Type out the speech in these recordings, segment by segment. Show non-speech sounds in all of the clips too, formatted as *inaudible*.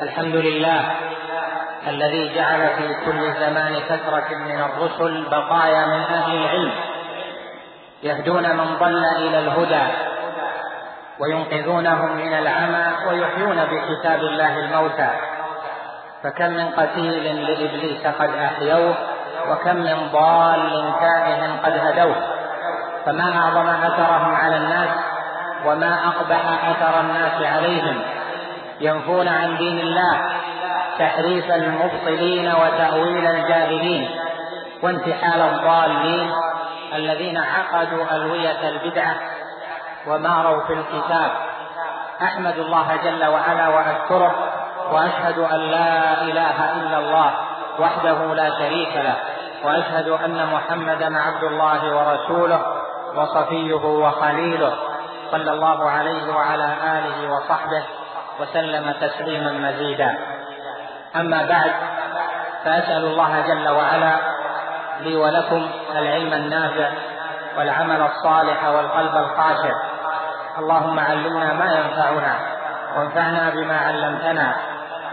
الحمد لله الذي جعل في كل زمان فترة من الرسل بقايا من أهل العلم يهدون من ضل إلى الهدى وينقذونهم من العمى ويحيون بكتاب الله الموتى. فكم من قتيل لإبليس قد أحيوه وكم من ضال تائه قد هدوه. فما أعظم أثرهم على الناس وما أقبح أثر الناس عليهم ينفون عن دين الله تحريف المبطلين وتأويل الجاهلين وانتحال الضالين الذين عقدوا ألوية البدعة وماروا في الكتاب. أحمد الله جل وعلا وأشكره وأشهد أن لا إله إلا الله وحده لا شريك له وأشهد أن محمدا عبد الله ورسوله وصفيه وخليله صلى الله عليه وعلى آله وصحبه وسلم تسليما مزيدا. أما بعد فأسأل الله جل وعلا لي ولكم العلم النافع والعمل الصالح والقلب الخاشع. اللهم علمنا ما ينفعنا وانفعنا بما علمتنا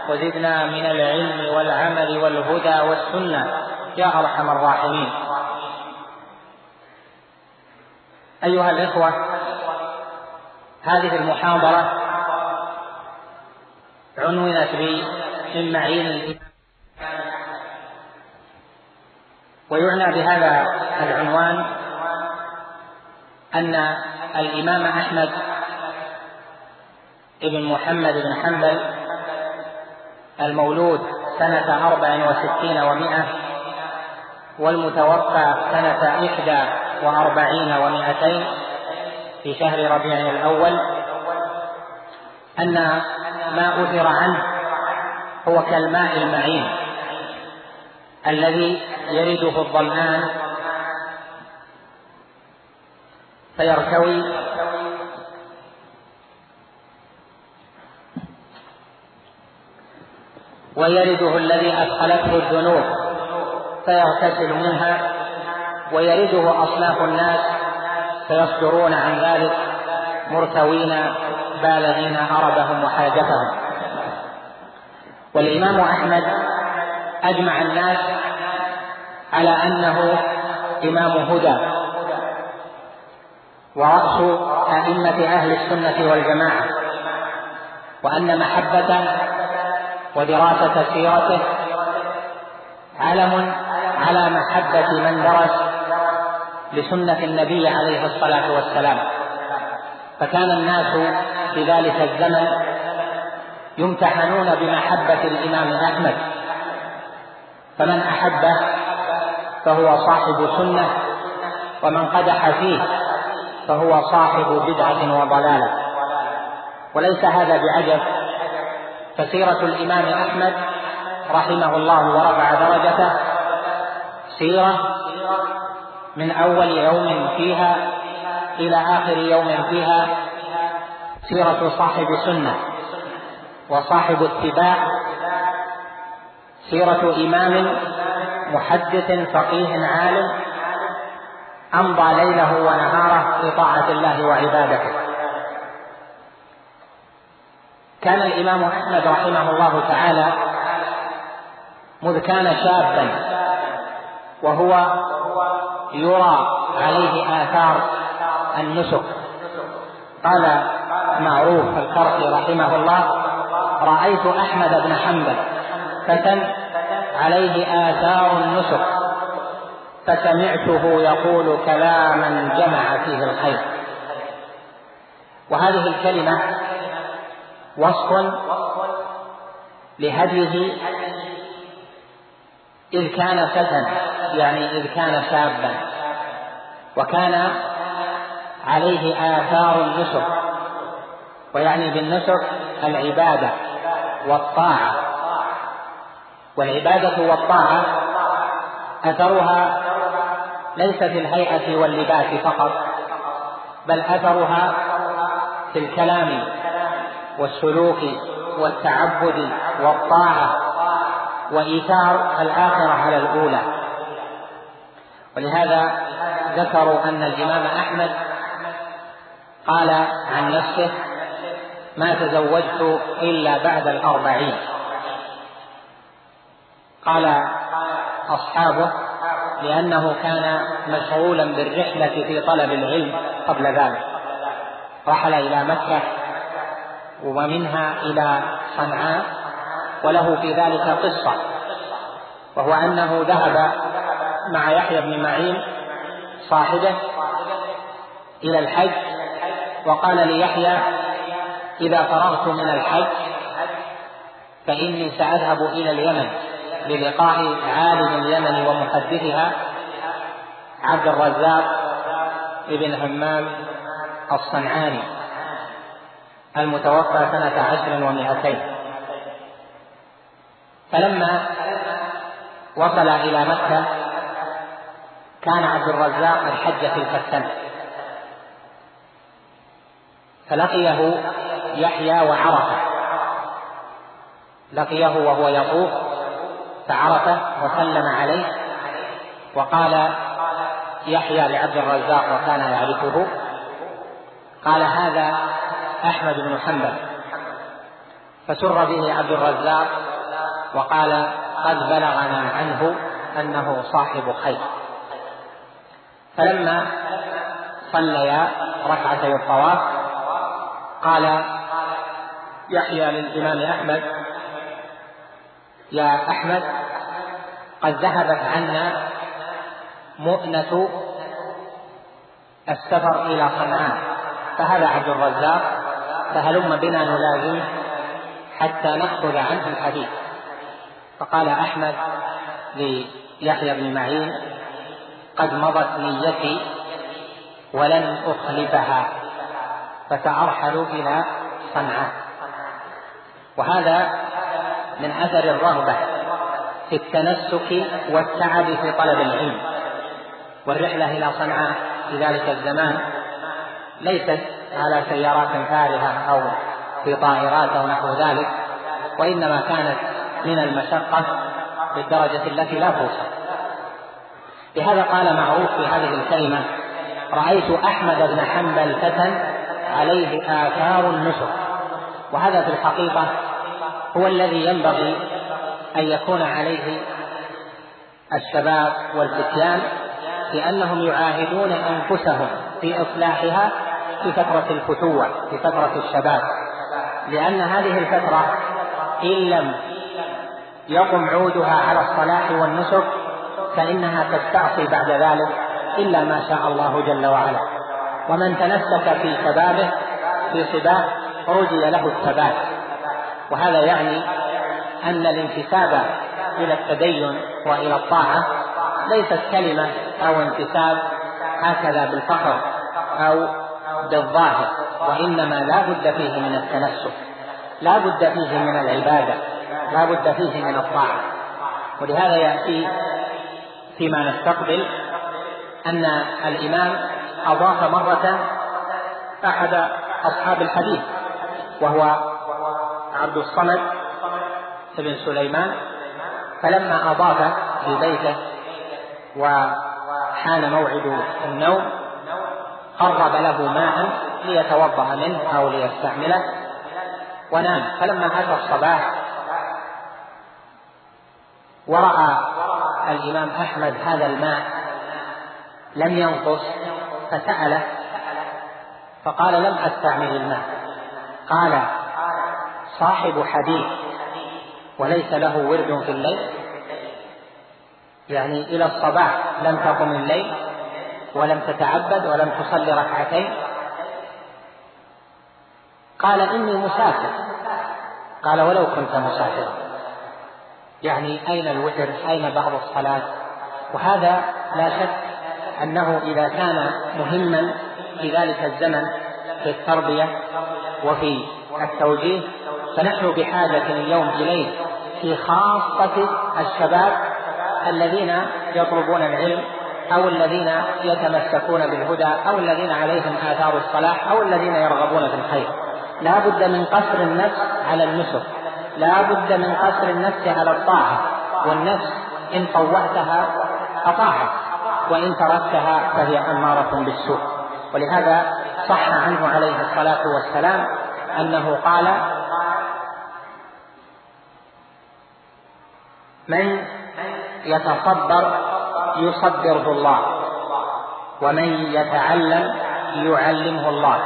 وزدنا من العلم والعمل والهدى والسنة. يا أرحم الراحمين. أيها الإخوة هذه المحاضرة عنونت بي من معين. ويعنى بهذا العنوان أن الإمام أحمد بن محمد بن حنبل المولود سنة أربع وستين ومائة والمتوفى سنة إحدى وأربعين ومائتين في شهر ربيع الأول أن ما أثر عنه هو كالماء المعين الذي يرده الظمآن فيرتوي ويرده الذي أدخلته الذنوب فيغتسل منها ويرده أصناف الناس فيصدرون عن ذلك مرتوين بالغين هربهم وحاجتهم. والإمام أحمد أجمع الناس على أنه إمام هدى. ورأس أئمة أهل السنة والجماعة. وأن محبة ودراسة سيرته علم على محبة من درس لسنة النبي عليه الصلاة والسلام. فكان الناس في ذلك الزمن يمتحنون بمحبة الإمام أحمد. فمن أحبه فهو صاحب سنة ومن قدح فيه فهو صاحب بدعة وضلالة. وليس هذا بعجب فسيرة الإمام أحمد رحمه الله ورفع درجته سيرة من أول يوم فيها إلى آخر يوم فيها سيرة صاحب سنة وصاحب اتباع سيرة إمام محدث فقيه عالم أمضى ليله ونهاره في طاعة الله وعبادته. كان الإمام أحمد رحمه الله تعالى مذ كان شابا وهو يرى عليه آثار النسك. قال معروف الكرخي رحمه الله رأيت أحمد بن حنبل فتى عليه آثار النسك فسمعته يقول كلاما جمع فيه الخير. وهذه الكلمة وصف لهديه إذ كان فتى يعني إذ كان شابا وكان عليه آثار النسك. ويعني بالنسك العبادة والطاعة. والعبادة والطاعة أثرها ليس في الهيئة واللباس فقط بل أثرها في الكلام والسلوك والتعبد والطاعة وإيثار الآخرة على الأولى. ولهذا ذكروا أن الإمام أحمد قال عن نفسه ما تزوجت إلا بعد الأربعين. قال أصحابه لأنه كان مشغولا بالرحلة في طلب العلم قبل ذلك. رحل إلى مكة ومنها إلى صنعاء وله في ذلك قصة وهو أنه ذهب مع يحيى بن معين صاحبه إلى الحج وقال ليحيى إذا فرغت من الحج فإني سأذهب إلى اليمن للقاء عالم اليمن ومحدثها عبد الرزاق بن همام الصنعاني المتوفى سنة عشر ومائتين. فلما وصل إلى مكة كان عبد الرزاق قد حج تلك فلقيه يحيى وعرفة. لقيه وهو يطوف فعرفة وسلم عليه وقال يحيى لعبد الرزاق وكان يعرفه قال هذا أحمد بن حنبل. فسر به عبد الرزاق وقال قد بلغنا عنه أنه صاحب خير. فلما صليا ركعتي الطواف قال يحيى للإمام أحمد. يا أحمد قد ذهبت عنا مؤنة السفر إلى صنعاء. فهذا عبد الرزاق فهلم بنا نلازمه حتى نأخذ عنه الحديث. فقال أحمد ليحيى بن معين قد مضت نيتي ولن أخلفها فسأرحل إلى صنعاء. وهذا من أثر الرغبة في التنسك والتعب في طلب العلم. والرحلة إلى صنعاء في ذلك الزمان ليست على سيارات فارهة أو في طائرات أو نحو ذلك وإنما كانت من المشقة بالدرجة التي لا توصف. لهذا قال معروف في هذه الكلمة رأيت أحمد بن حنبل فتى عليه آثار النسك. وهذا في الحقيقة هو الذي ينبغي أن يكون عليه الشباب والفتيان لأنهم يعاهدون أنفسهم في إصلاحها في فترة الفتوة في فترة الشباب. لأن هذه الفترة إن لم يقم عودها على الصلاح والنسك فإنها تستعصي بعد ذلك إلا ما شاء الله جل وعلا. ومن تنسك في شبابه في صباه رجي له الثبات. وهذا يعني أن الانتساب إلى التدين وإلى الطاعة ليست كلمة أو انتساب هكذا بالفخر أو بالظاهر وإنما لا بد فيه من التنسك لا بد فيه من العبادة لا بد فيه من الطاعة. ولهذا يأتي فيما نستقبل أن الإمام أضاف مرة أحد أصحاب الحديث. وهو عبد الصمد بن سليمان. فلما أضاف في بيته وحان موعد النوم قرب له ماء ليتوضأ منه أو ليستعمله ونام. فلما أتى الصباح ورأى الإمام أحمد هذا الماء لم ينقص فسأله فقال لم أستعمل الماء. قال صاحب حديث وليس له ورد في الليل؟ يعني إلى الصباح لم تقم الليل ولم تتعبد ولم تصلي ركعتين. قال إني مسافر. قال ولو كنت مسافرا. يعني أين الوتر؟ أين بعض الصلاة؟ وهذا لا شك أنه إذا كان مهما في ذلك الزمن في التربية وفي التوجيه فنحن بحاجة اليوم إليه في خاصة الشباب الذين يطلبون العلم أو الذين يتمسكون بالهدى أو الذين عليهم آثار الصلاح أو الذين يرغبون في الخير. لا بد من قصر النفس على النسك لا بد من قصر النفس على الطاعة والنفس إن طوعتها أطاعت وإن تركتها فهي أمارة بالسوء. ولهذا صح عنه عليه الصلاة والسلام أنه قال من يتصبر يصبره الله ومن يتعلم يعلمه الله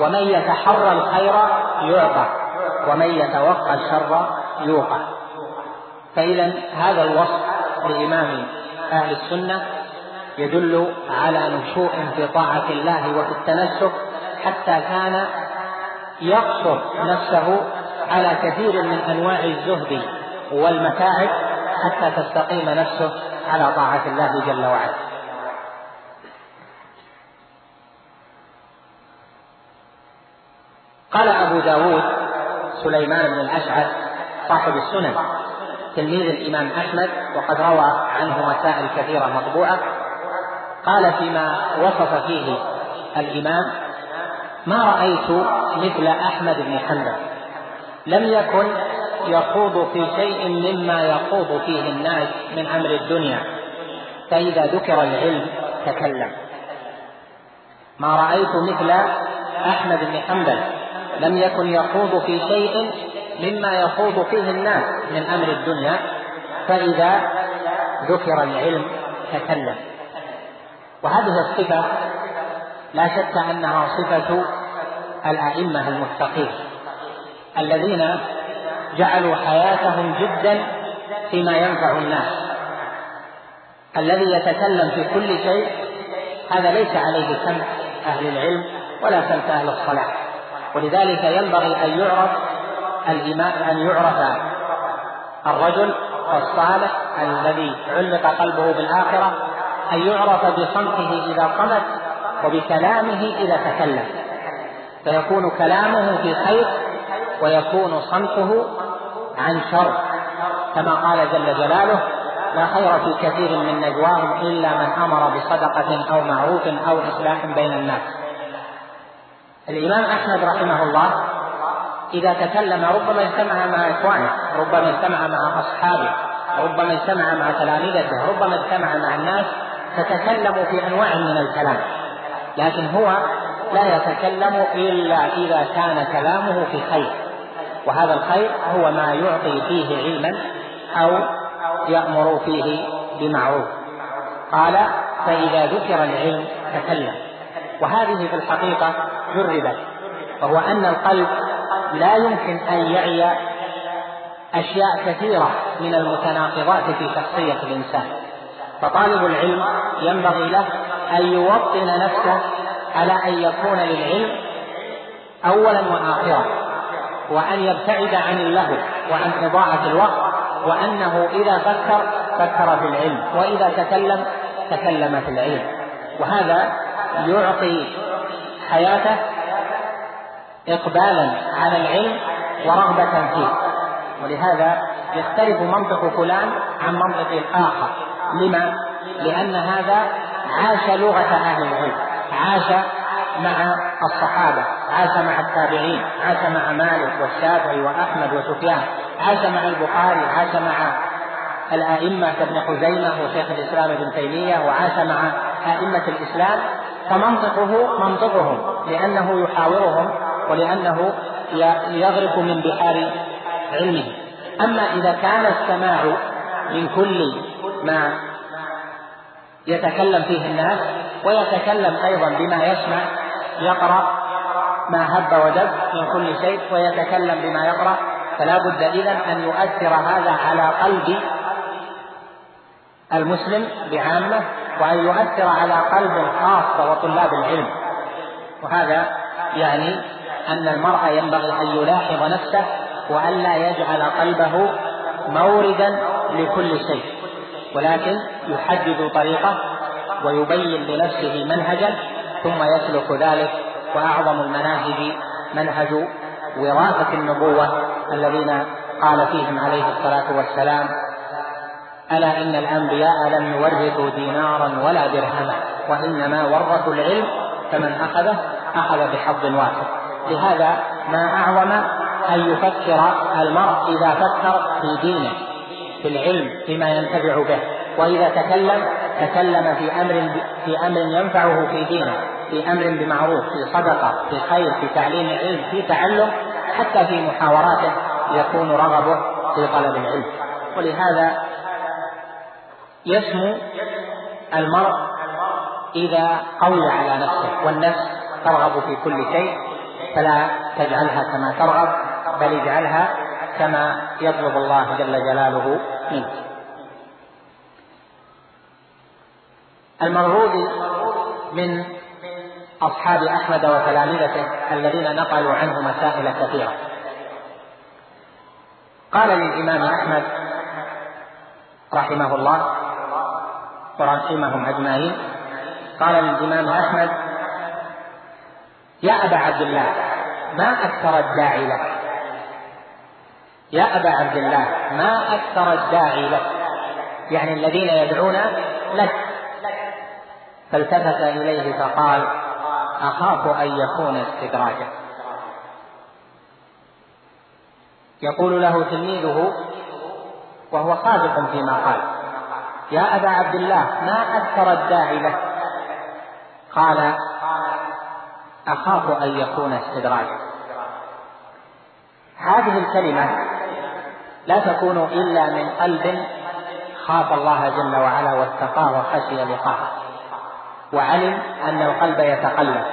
ومن يتحرى الخير يعطى ومن يتوقى الشر يوقى. فإذا هذا الوصف لإمام أهل السنة يدل على نشوء في طاعة الله وفي التنسك حتى كان يقصر نفسه على كثير من أنواع الزهد والمتاعب حتى تستقيم نفسه على طاعة الله جل وعلا. قال أبو داود سليمان بن الأشعث صاحب السنن تلميذ الإمام أحمد وقد روى عنه مسائل كثيرة مطبوعة قال فيما وصف فيه الإمام ما رأيت مثل أحمد بن حنبل. لم يكن يخوض في شيء مما يخوض فيه الناس من أمر الدنيا فإذا ذكر العلم تكلم. ما رأيت مثل أحمد بن حنبل. لم يكن يخوض في شيء مما يخوض فيه الناس من أمر الدنيا فإذا ذكر العلم تكلم. وهذه الصفة لا شك أنها صفة الأئمة المتقين الذين جعلوا حياتهم جدا فيما ينفع الناس. الذي يتكلم في كل شيء هذا ليس عليه سمع أهل العلم ولا سمع أهل الصلاح ولذلك ينبغي أن يعرف الإمام أن يعرف الرجل الصالح الذي علق قلبه بالآخرة أن يعرف بصمته إذا صمت وبكلامه إذا تكلم. فيكون كلامه في خير ويكون صمته عن شر. كما قال جل جلاله لا خير في كثير من نجواهم إلا من أمر بصدقة أو معروف أو إصلاح بين الناس. الإمام أحمد رحمه الله إذا تكلم ربما اجتمع مع إخوانه ربما اجتمع مع أصحابه ربما اجتمع مع تلامذته ربما اجتمع مع الناس فتكلموا في أنواع من الكلام لكن هو لا يتكلم إلا إذا كان كلامه في خير وهذا الخير هو ما يعطي فيه علما أو يأمر فيه بمعروف. قال فإذا ذكر العلم تكلم. وهذه في الحقيقة جربت وهو أن القلب لا يمكن أن يعي أشياء كثيرة من المتناقضات في شخصية الإنسان. فطالب العلم ينبغي له أن يوطن نفسه على أن يكون للعلم أولا وآخرا وأن يبتعد عن اللهو وعن إضاعة الوقت وأنه إذا فكر فكر في العلم وإذا تكلم تكلم في العلم. وهذا يعطي حياته إقبالا على العلم ورغبة فيه. ولهذا يختلف منطق فلان عن منطق الآخر لما؟ لأن هذا عاش لغة أهل العلم عاش مع الصحابة عاش مع التابعين عاش مع مالك والشافعي وأحمد وسفيان عاش مع البخاري عاش مع الأئمة كابن خزيمة وشيخ الإسلام ابن تيمية وعاش مع أئمة الإسلام فمنطقه منطقهم لأنه يحاورهم ولأنه يغرق من بحار علمه أما إذا كان السماع من كل ما يتكلم فيه الناس ويتكلم أيضا بما يسمع يقرأ ما هب ودب من كل شيء ويتكلم بما يقرأ. فلا بد إذا أن يؤثر هذا على قلب المسلم بعامة وأن يؤثر على قلب خاصة وطلاب العلم. وهذا يعني أن المرء ينبغي أن يلاحظ نفسه وألا يجعل قلبه موردا لكل شيء. ولكن يحدد طريقه ويبين لنفسه منهجا ثم يسلك ذلك وأعظم المناهج منهج وراثة النبوة الذين قال فيهم عليه الصلاة والسلام ألا إن الأنبياء لم يورثوا دينارا ولا درهما وإنما ورثوا العلم فمن أخذه أخذ بحظ وافر لهذا ما أعظم أن يفكر المرء إذا فكر في دينه. في العلم فيما ينتفع به. وإذا تكلم تكلم في أمر في أمر ينفعه في دينه في أمر بمعروف في صدقة في خير في تعليم العلم في تعلم حتى في محاوراته يكون رغبه في طلب العلم. ولهذا يسمو المرء إذا قوي على نفسه والنفس ترغب في كل شيء فلا تجعلها كما ترغب بل اجعلها كما يطلب الله جل جلاله منك. المرغوب من أصحاب أحمد وتلامذته الذين نقلوا عنه مسائل كثيرة. قال للإمام أحمد رحمه الله ورحمهم أجمعين قال للإمام أحمد يا أبا عبد الله ما أكثر الداعي لك؟ يا أبا عبد الله ما أكثر الداعي لك؟ يعني الذين يدعون لك. فالتفت إليه فقال أخاف أن يكون استدراجا يقول له تلميذه وهو صادق فيما قال يا أبا عبد الله ما أكثر الداعي لك؟ قال أخاف أن يكون استدراجا هذه الكلمة لا تكون إلا من قلب خاف الله جل وعلا واتقاه وخشي لقاءه. وعلم أن القلب يتقلب.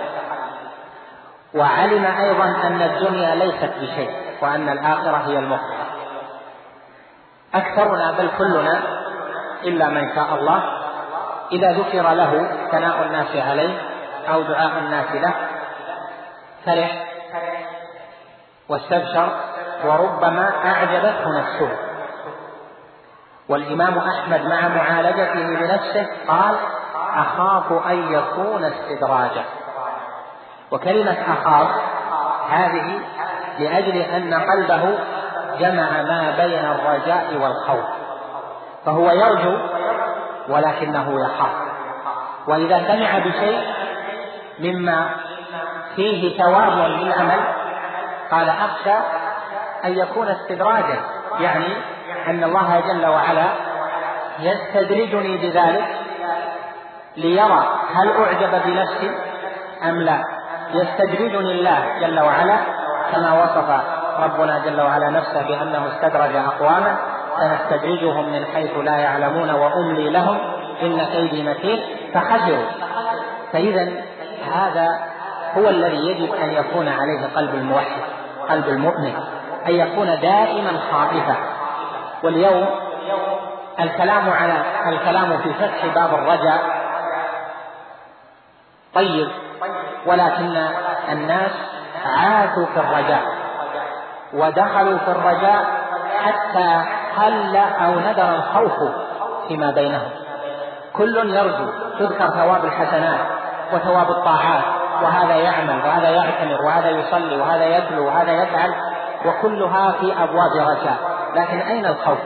وعلم أيضا أن الدنيا ليست بشيء وأن الآخرة هي المخرة أكثرنا بل كلنا إلا من شاء الله إذا ذكر له ثناء الناس عليه أو دعاء الناس له فرح واستبشر وربما أعجبته نفسه. والإمام أحمد مع معالجته لنفسه قال أخاف أن يكون استدراجا. وكلمة أخاف هذه لأجل أن قلبه جمع ما بين الرجاء والخوف. فهو يرجو ولكنه يخاف. وإذا سمع بشيء مما فيه ثواب للعمل قال أخشى أن يكون استدراجا يعني أن الله جل وعلا يستدرجني بذلك ليرى هل أعجب بنفسي أم لا. يستدرجني الله جل وعلا كما وصف ربنا جل وعلا نفسه بأنه استدرج أقواما سنستدرجهم من حيث لا يعلمون وأملي لهم إن كيدي متين. فخسروا. فإذا هذا هو الذي يجب أن يكون عليه قلب الموحد قلب المؤمن. أن يكون دائما خائفا واليوم الكلام على الكلام في فتح باب الرجاء طيب ولكن الناس عاثوا في الرجاء ودخلوا في الرجاء حتى حل أو ندر الخوف فيما بينهم. كل يرجو تذكر ثواب الحسنات وثواب الطاعات وهذا يعمل وهذا يعتمر وهذا يصلي وهذا يتلو وهذا يفعل. وكلها في أبواب رجاء لكن أين الخوف؟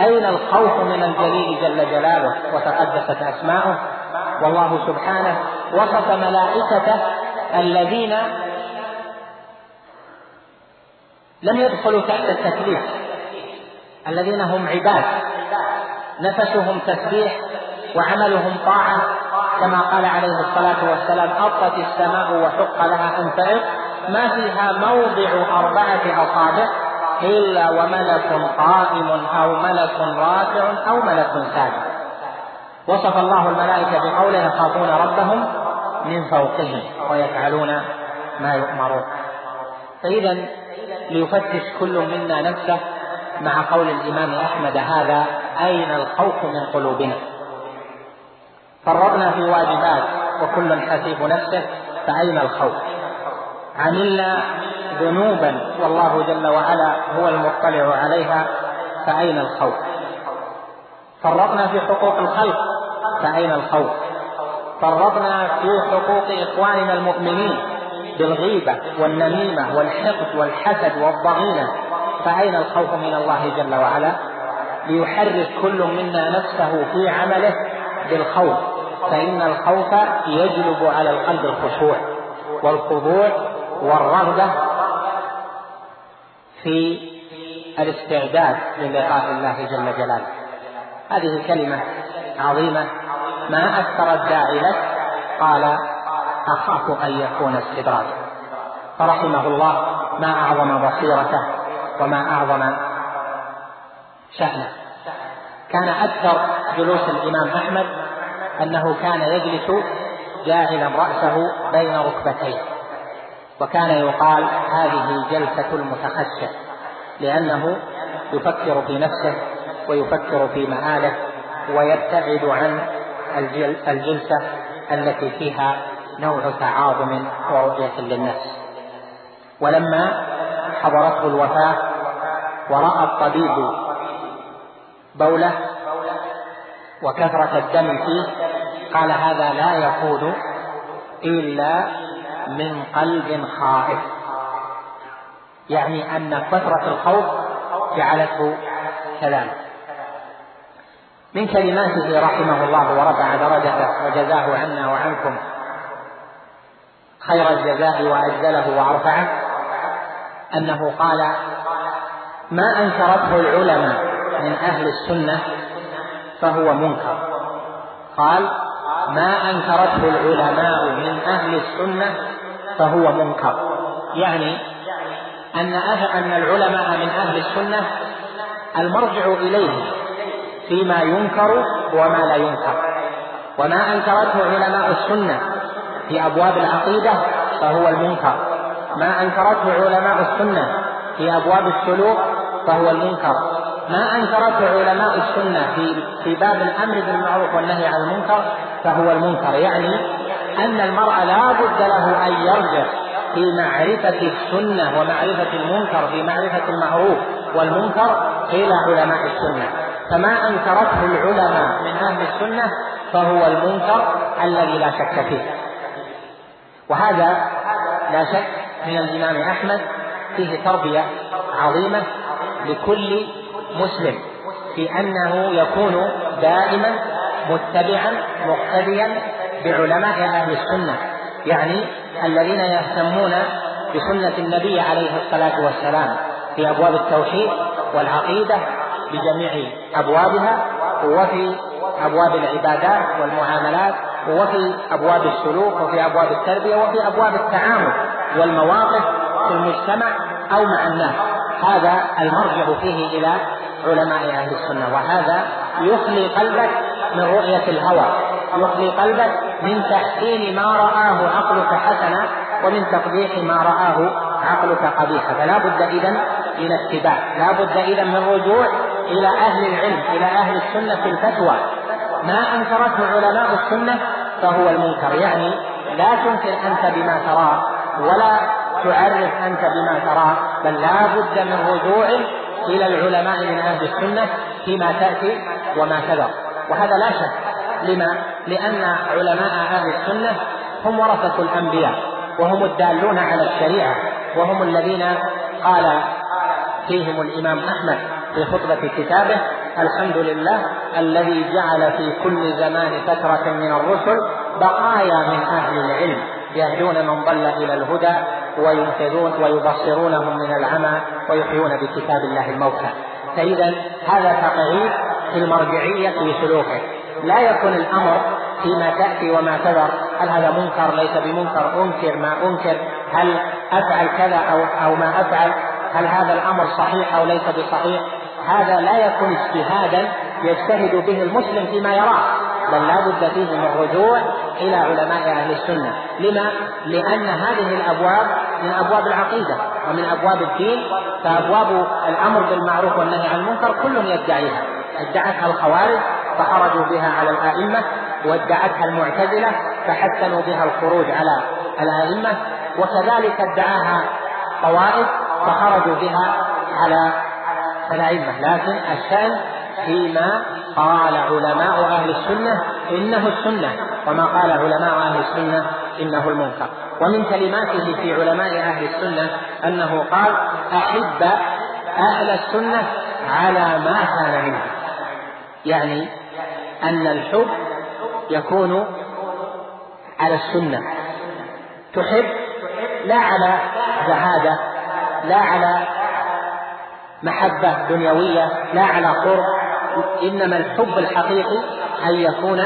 أين الخوف من الجليل جل جلاله وتقدست أسماؤه؟ والله سبحانه وصف ملائكته الذين لم يدخلوا تحت التكليف الذين هم عباد. نفسهم تسبيح وعملهم طاعة كما قال عليه الصلاة والسلام أطت السماء وحق لها أن تعق ما فيها موضع أربعة أصابع إلا وملك قائم أو ملك راكع أو ملك ساجد وصف الله الملائكة بقوله يخافون ربهم من فوقهم ويفعلون ما يؤمرون. فإذا ليفتش كل منا نفسه مع قول الإمام أحمد هذا أين الخوف من قلوبنا؟ فرطنا في واجبات وكل حسيب نفسه فأين الخوف؟ عملنا ذنوبا. والله جل وعلا هو المطلع عليها. فأين الخوف؟ فرطنا في حقوق الخلق. فأين الخوف؟ فرطنا في حقوق إخواننا المؤمنين بالغيبة والنميمة والحقد والحسد والضغينة. فأين الخوف من الله جل وعلا؟ ليحرك كل منا نفسه في عمله بالخوف. فإن الخوف يجلب على القلب الخشوع والخضوع والرغبة في الاستعداد للقاء الله جل جلاله. هذه كلمة عظيمة. ما أكثر الداعي لك؟ قال أخاف أن يكون استدراج فرحمه الله ما أعظم بصيرته وما أعظم شأنه. كان أكثر جلوس الإمام أحمد أنه كان يجلس جاعلا رأسه بين ركبتيه. وكان يقال هذه جلسة المتخشع لأنه يفكر في نفسه ويفكر في مآله ويبتعد عن الجلسة التي فيها نوع تعاظم ورؤية للنفس. ولما حضرته الوفاة ورأى الطبيب بوله وكثرة الدم فيه قال هذا لا يكون إلا من قلب خائف. يعني أن كثرة الخوف جعلته كذلك من كلماته رحمه الله ورفع درجته وجزاه عنا وعنكم خير الجزاء وأجزله وأرفعه أنه قال ما أنكرته العلماء من أهل السنة فهو منكر. قال ما أنكرته العلماء من أهل السنة فهو منكر. يعني أن أهل أن العلماء من أهل السنة المرجع إليه فيما ينكر وما لا ينكر. وما أنكرته علماء السنة في أبواب العقيدة فهو المنكر. ما أنكرته علماء السنة في أبواب السلوك فهو المنكر. ما أنكرته علماء السنة في في باب الأمر بالمعروف والنهي عن المنكر فهو المنكر. يعني أن المرء لا بد له أن يرجع في معرفة السنة ومعرفة المنكر في معرفة المعروف والمنكر إلى علماء السنة. فما أنكرته العلماء من أهل السنة فهو المنكر الذي لا شك فيه. وهذا لا شك من الإمام أحمد فيه تربية عظيمة لكل مسلم في أنه يكون دائما متبعا مقتديا بعلماء أهل السنة يعني الذين يهتمون بسنة النبي عليه الصلاة والسلام في أبواب التوحيد والعقيدة بجميع أبوابها وفي أبواب العبادات والمعاملات وفي أبواب السلوك وفي أبواب التربية وفي أبواب التعامل والمواقف في المجتمع أو مع الناس. هذا المرجع فيه إلى علماء أهل السنة وهذا يخلي قلبك من رؤية الهوى. يخلي قلبك من تحسين ما رآه عقلك حسنا ومن تقبيح ما رآه عقلك قبيحا فلا بد إذا من اتباع. لا بد إذا من رجوع إلى أهل العلم إلى أهل السنة في الفتوى. ما أنكرته علماء السنة فهو المنكر. يعني لا تنكر أنت بما تراه ولا تعرف أنت بما تراه بل لا بد من رجوع إلى العلماء من أهل السنة فيما تأتي وما تذر وهذا لا شك. لما؟ لأن علماء أهل السنة هم ورثة الأنبياء وهم الدالون على الشريعة وهم الذين قال فيهم الإمام أحمد في خطبة كتابه الحمد لله الذي جعل في كل زمان فترة من الرسل بقايا من أهل العلم يهدون من ضل إلى الهدى وينقذون ويبصرونهم من العمى ويحيون بكتاب الله الموتى. فإذا هذا تقعيد في المرجعية في سلوكه. لا يكون الأمر فيما تأتي وما تذر. هل هذا منكر؟ ليس بمنكر. أنكر ما أنكر. هل أفعل كذا أو أو ما أفعل؟ هل هذا الأمر صحيح أو ليس بصحيح؟ هذا لا يكون اجتهادا يجتهد به المسلم فيما يراه بل لا بد فيه من الرجوع إلى علماء أهل السنة. لما؟ لأن هذه الأبواب من أبواب العقيدة ومن أبواب الدين. فأبواب الأمر بالمعروف والنهي عن المنكر كلهم يدعيها. ادعتها الخوارج فخرجوا بها على الأئمة وادعتها المعتزلة فحسنوا بها الخروج على الأئمة وكذلك ادعاها طوائف فخرجوا بها على الأئمة. لكن الشأن فيما قال علماء أهل السنة إنه السنة وما قال علماء أهل السنة إنه المنكر. ومن كلماته في علماء أهل السنة أنه قال أحب أهل السنة على ما كان منه. يعني أن الحب يكون على السنة. تحب لا على زهادة لا على محبة دنيوية لا على قرب. إنما الحب الحقيقي أن يكون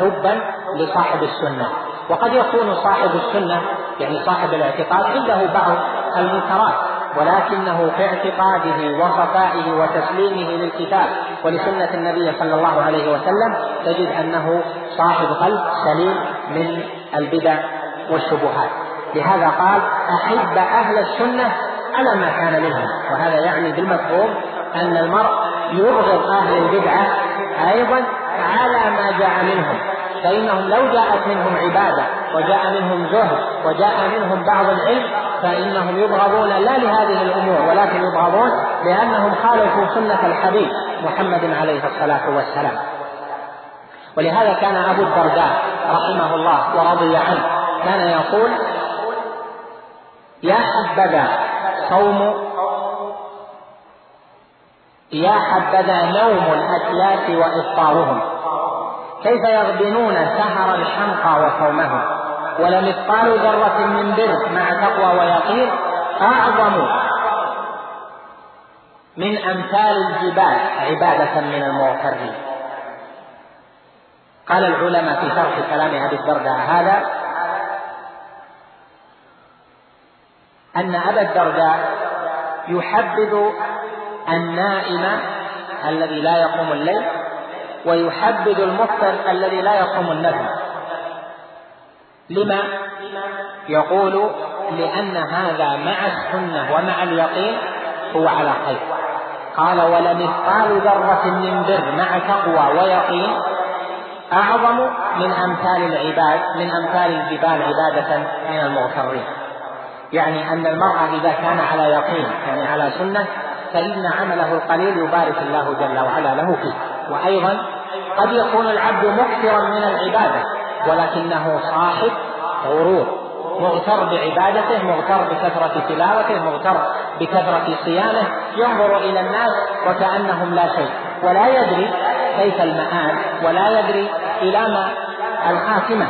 حبا لصاحب السنة. وقد يكون صاحب السنة يعني صاحب الاعتقاد عنده بعض المنكرات. ولكنه في اعتقاده وصفائه وتسليمه للكتاب ولسنة النبي صلى الله عليه وسلم تجد أنه صاحب قلب سليم من البدع والشبهات. لهذا قال أحب أهل السنة على ما كان منهم. وهذا يعني بالمفهوم أن المرء يبغض أهل البدعة أيضا على ما جاء منهم. فإنهم لو جاءت منهم عبادة وجاء منهم زهد وجاء منهم بعض العلم فإنهم يبغضون لا لهذه الأمور ولكن يبغضون لأنهم خالفوا سنة الحبيب محمد عليه الصلاة والسلام. ولهذا كان أبو الدرداء رحمه الله ورضي عنه كان يقول يا حبذا صوم يا حبذا نوم الأتلاف وإفطارهم كيف يغبنون سهر الحمقى وصومهم؟ ولمثقال ذرة من بر مع تقوى ويقين أعظم من أمثال الجبال عبادة من المغترين قال العلماء في شرح كلام أبي الدرداء هذا أن أبا الدرداء يحبذ النائم الذي لا يقوم الليل ويحبذ المفطر الذي لا يقوم النفل لما يقول لأن هذا مع السنة ومع اليقين هو على خير. قال ولمثقال ذرة من بر مع تقوى ويقين أعظم من أمثال العباد من أمثال الجبال عبادة من المغترين. يعني أن المرء إذا كان على يقين يعني على سنة فإن عمله القليل يبارك الله جل وعلا له فيه. وأيضا قد يكون العبد مكثرا من العبادة. ولكنه صاحب غرور مغتر بعبادته مغتر بكثرة تلاوته مغتر بكثرة صيامه ينظر إلى الناس وكأنهم لا شيء ولا يدري كيف المآل ولا يدري إلى ما الخاتمة.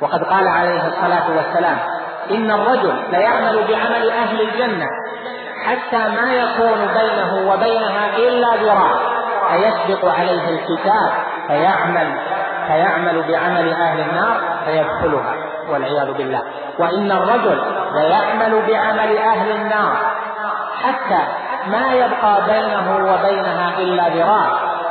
وقد قال عليه الصلاة والسلام إن الرجل ليعمل بعمل أهل الجنة حتى ما يكون بينه وبينها إلا ذراع فيسبق عليه الكتاب فيعمل فيعمل بعمل أهل النار فيدخلها والعياذ بالله. وإن الرجل ليعمل بعمل أهل النار حتى ما يبقى بينه وبينها إلا ذراع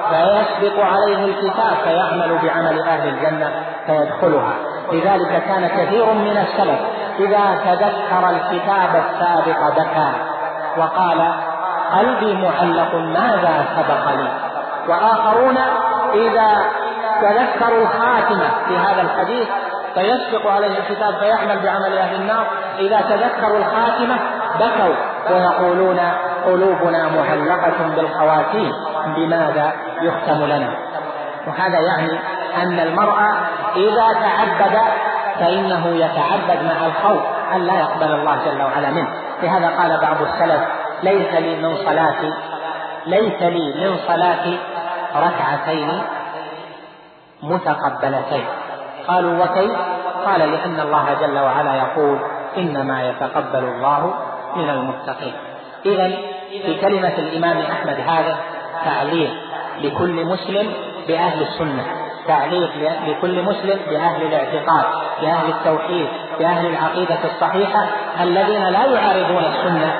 فيسبق عليه الكتاب فيعمل بعمل أهل الجنة فيدخلها. لذلك كان كثير من السلف إذا تذكر الكتاب السابق بكى وقال قلبي معلق ماذا سبق لي؟ وآخرون إذا تذكروا الخاتمة في هذا الحديث فيسبق عليه الكتاب فيعمل بعمل أهل النار. إذا تذكروا الخاتمة بكوا ويقولون قلوبنا معلقة بالخواتيم بماذا يختم لنا؟ وهذا يعني أن المرء إذا تعبد فإنه يتعبد مع الخوف أن لا يقبل الله جل وعلا منه. لهذا قال بعض السلف ليس لي من صلاتي ليس لي من صلاتي ركعتين متقبلتين. قالوا وكيف؟ قال لأن الله جل وعلا يقول إنما يتقبل الله من المتقين. إذا في كلمة الإمام أحمد هذا تعليق لكل مسلم بأهل السنة تعليق لكل مسلم بأهل الاعتقاد بأهل التوحيد بأهل العقيدة الصحيحة الذين لا يعارضون السنة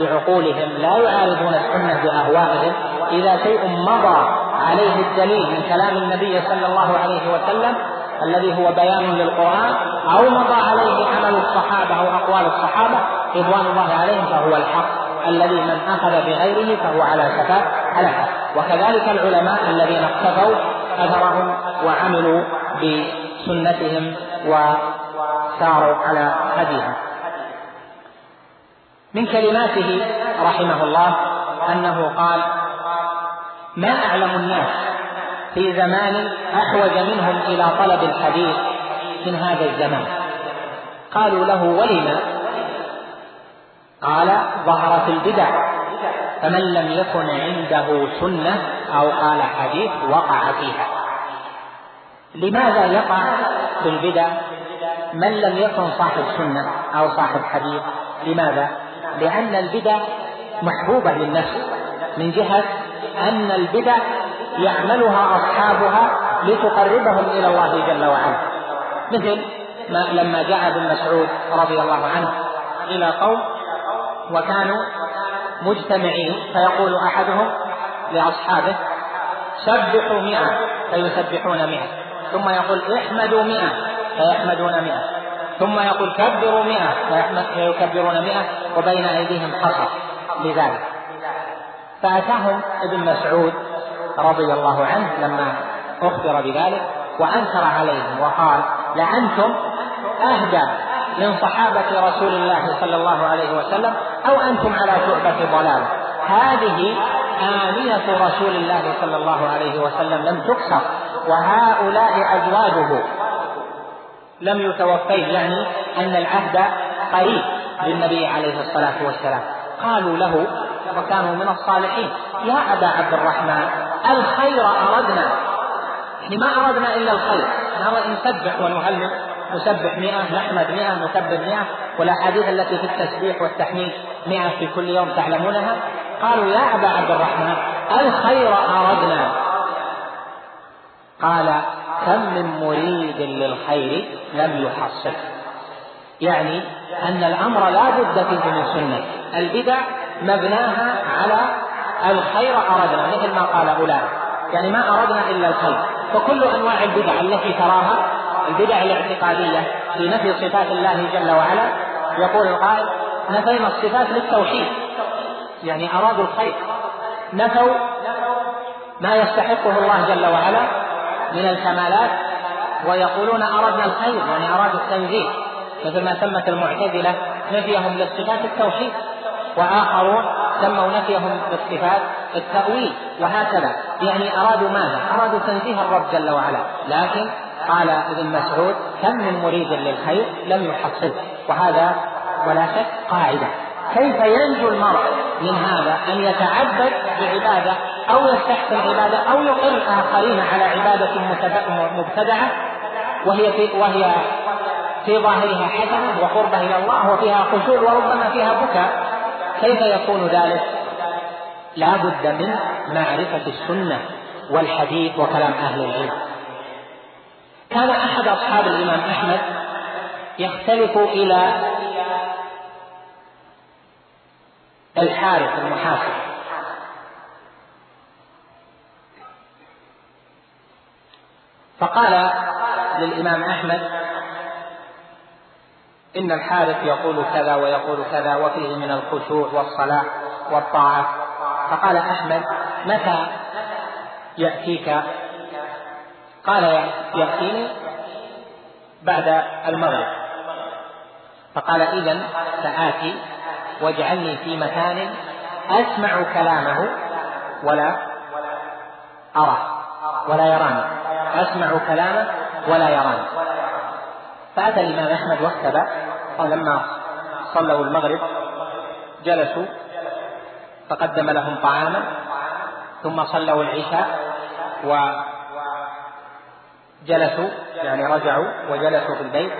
بعقولهم لا يعارضون السنة بأهوائهم. إذا شيء مضى عليه الدليل من كلام النبي صلى الله عليه وسلم الذي هو بيان للقرآن أو مضى عليه عمل الصحابة أو أقوال الصحابة رضوان الله عليهم فهو الحق. الذي من أخذ بغيره فهو على شفاء هلكة وكذلك العلماء الذين اقتفوا أثرهم وعملوا بسنتهم وساروا على هديهم. من كلماته رحمه الله أنه قال ما أعلم الناس في زمان أحوج منهم إلى طلب الحديث من هذا الزمان. قالوا له ولم قال ظهرت البدع. فمن لم يكن عنده سنة أو قال حديث وقع فيها. لماذا يقع في البدع؟ من لم يكن صاحب سنة أو صاحب حديث؟ لماذا؟ لأن البدع محبوبة للنفس من جهة أن البدع يعملها أصحابها لتقربهم إلى الله جل وعلا. مثل ما لما جاء ابن مسعود رضي الله عنه إلى قوم وكانوا مجتمعين فيقول أحدهم لأصحابه سبحوا مئة فيسبحون مئة. ثم يقول احمدوا مئة فيحمدون مئة. ثم يقول كبروا مئة فيكبرون مئة وبين أيديهم قصر لذلك فأتاهم ابن مسعود رضي الله عنه لما أخبر بذلك وأنكر عليهم وقال لأنتم أهدى من صحابة رسول الله صلى الله عليه وسلم أو أنتم على شعبة ضلال. هذه آنية رسول الله صلى الله عليه وسلم لم تكسر وهؤلاء أزواجه لم يتوفيه يعني أن العهد قريب للنبي عليه الصلاة والسلام. قالوا له وكانوا من الصالحين. يا أبا عبد الرحمن الخير أردنا. يعني ما أردنا إلا الخير. نسبح ونهلل نسبح مئة نحمد مئة نكبر مئة والأحاديث التي في التسبيح والتحميد مئة في كل يوم تعلمونها. قالوا يا أبا عبد الرحمن الخير أردنا. قال كم من مريد للخير لم يحصل. يعني أن الأمر لا بد فيه من سنة. البدع مبناها على الخير أردنا مثل ما قال أولئك يعني ما أردنا إلا الخير. فكل أنواع البدع التي تراها البدع الاعتقادية في نفي صفات الله جل وعلا يقول القائل نفينا الصفات للتوحيد. يعني أرادوا الخير. نفوا ما يستحقه الله جل وعلا من الكمالات ويقولون أردنا الخير يعني أرادوا التنزيه مثل ما سمت المعتزلة نفيهم للصفات التوحيد. وآخرون سموا نفيهم للصفات التأويل. وهكذا. يعني أرادوا ماذا؟ أرادوا تنزيه الرب جل وعلا. لكن قال ابن مسعود كم من مريد للخير لم يحصله وهذا ولا شك قاعدة. كيف ينجو المرء من هذا؟ أن يتعبد بعبادة أو يستحسن عبادة أو يقر آخرين على عبادة مبتدعة. وهي في وهي في ظاهرها حسنة وقربة إلى الله وفيها خشوع وربما فيها بكاء. كيف يكون ذلك؟ لا بد من معرفة السنة والحديث وكلام أهل العلم كان أحد أصحاب الإمام أحمد يختلف إلى الحارث المحاسب فقال للإمام أحمد إن الحارث يقول كذا ويقول كذا وفيه من الخشوع والصلاة والطاعة. فقال أحمد متى يأتيك؟ قال يأتيني بعد المغرب. فقال إذا سآتي واجعلني في مكان أسمع كلامه ولا أرى ولا يراني. أسمع كلامه ولا يراني. فأتى الإمام أحمد واكتب لما صلوا المغرب جلسوا فقدم لهم طعاما ثم صلوا العشاء وجلسوا يعني رجعوا وجلسوا في البيت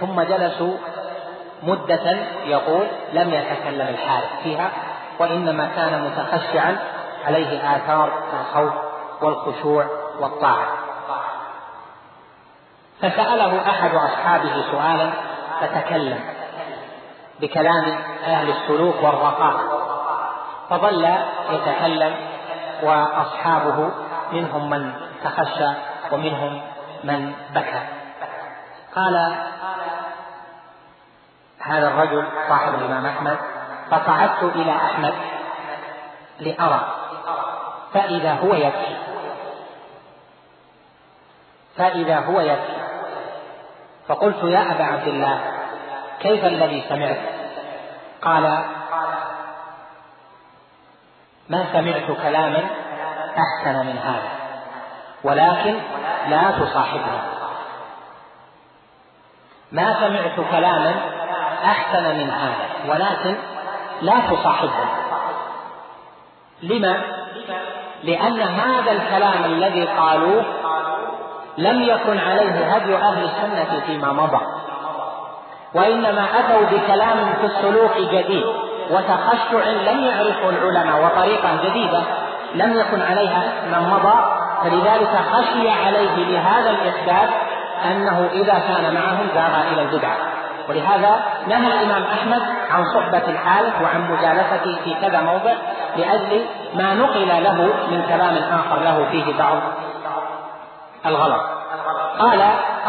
ثم جلسوا مدة يقول لم يتكلم الحارث فيها وإنما كان متخشعا عليه آثار الخوف والخشوع والطاعة. فسأله أحد أصحابه سؤالا فتكلم بكلام أهل السلوك والرقاق فظل يتكلم وأصحابه منهم من تخشى ومنهم من بكى. قال هذا الرجل صاحب الإمام أحمد فصعدت إلى أحمد لأرى فإذا هو يبكي فإذا هو يبكي فقلت يا أبا عبد الله كيف الذي سمعت؟ قال ما سمعت كلاما أحسن من هذا ولكن لا تصاحبني ما سمعت كلاما أحسن من هذا ولكن لا تصاحبه. لما؟ لأن هذا الكلام الذي قالوه لم يكن عليه هدي أهل السنة فيما مضى. وإنما أتوا بكلام في السلوك جديد وتخشع لم يعرفه العلماء وطريقة جديدة لم يكن عليها من مضى. فلذلك خشي عليه لهذا الإحداث أنه إذا كان معهم زاغ إلى البدعة ولهذا نهى الإمام أحمد عن صحبة الحال وعن مجالسته في كذا موضع لأجل ما نقل له من كلام آخر له فيه بعض الغلط. قال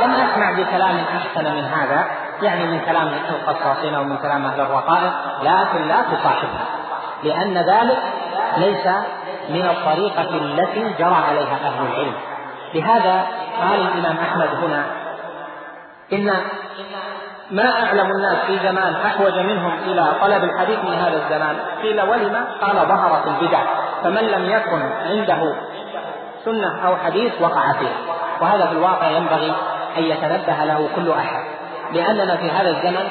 لم أسمع بكلام أحسن من هذا يعني من كلام القصاصين أو من كلام أهل الرقائق لكن لا تصاحبها. لأن ذلك ليس من الطريقة التي جرى عليها أهل العلم. لهذا قال الإمام أحمد هنا إن ما أعلم الناس في زمان أحوج منهم إلى طلب الحديث من هذا الزمان. قيل ولم؟ قال ظهرت البدع فمن لم يكن عنده سنة أو حديث وقع فيه وهذا في الواقع ينبغي أن يتنبه له كل أحد لأننا في هذا الزمن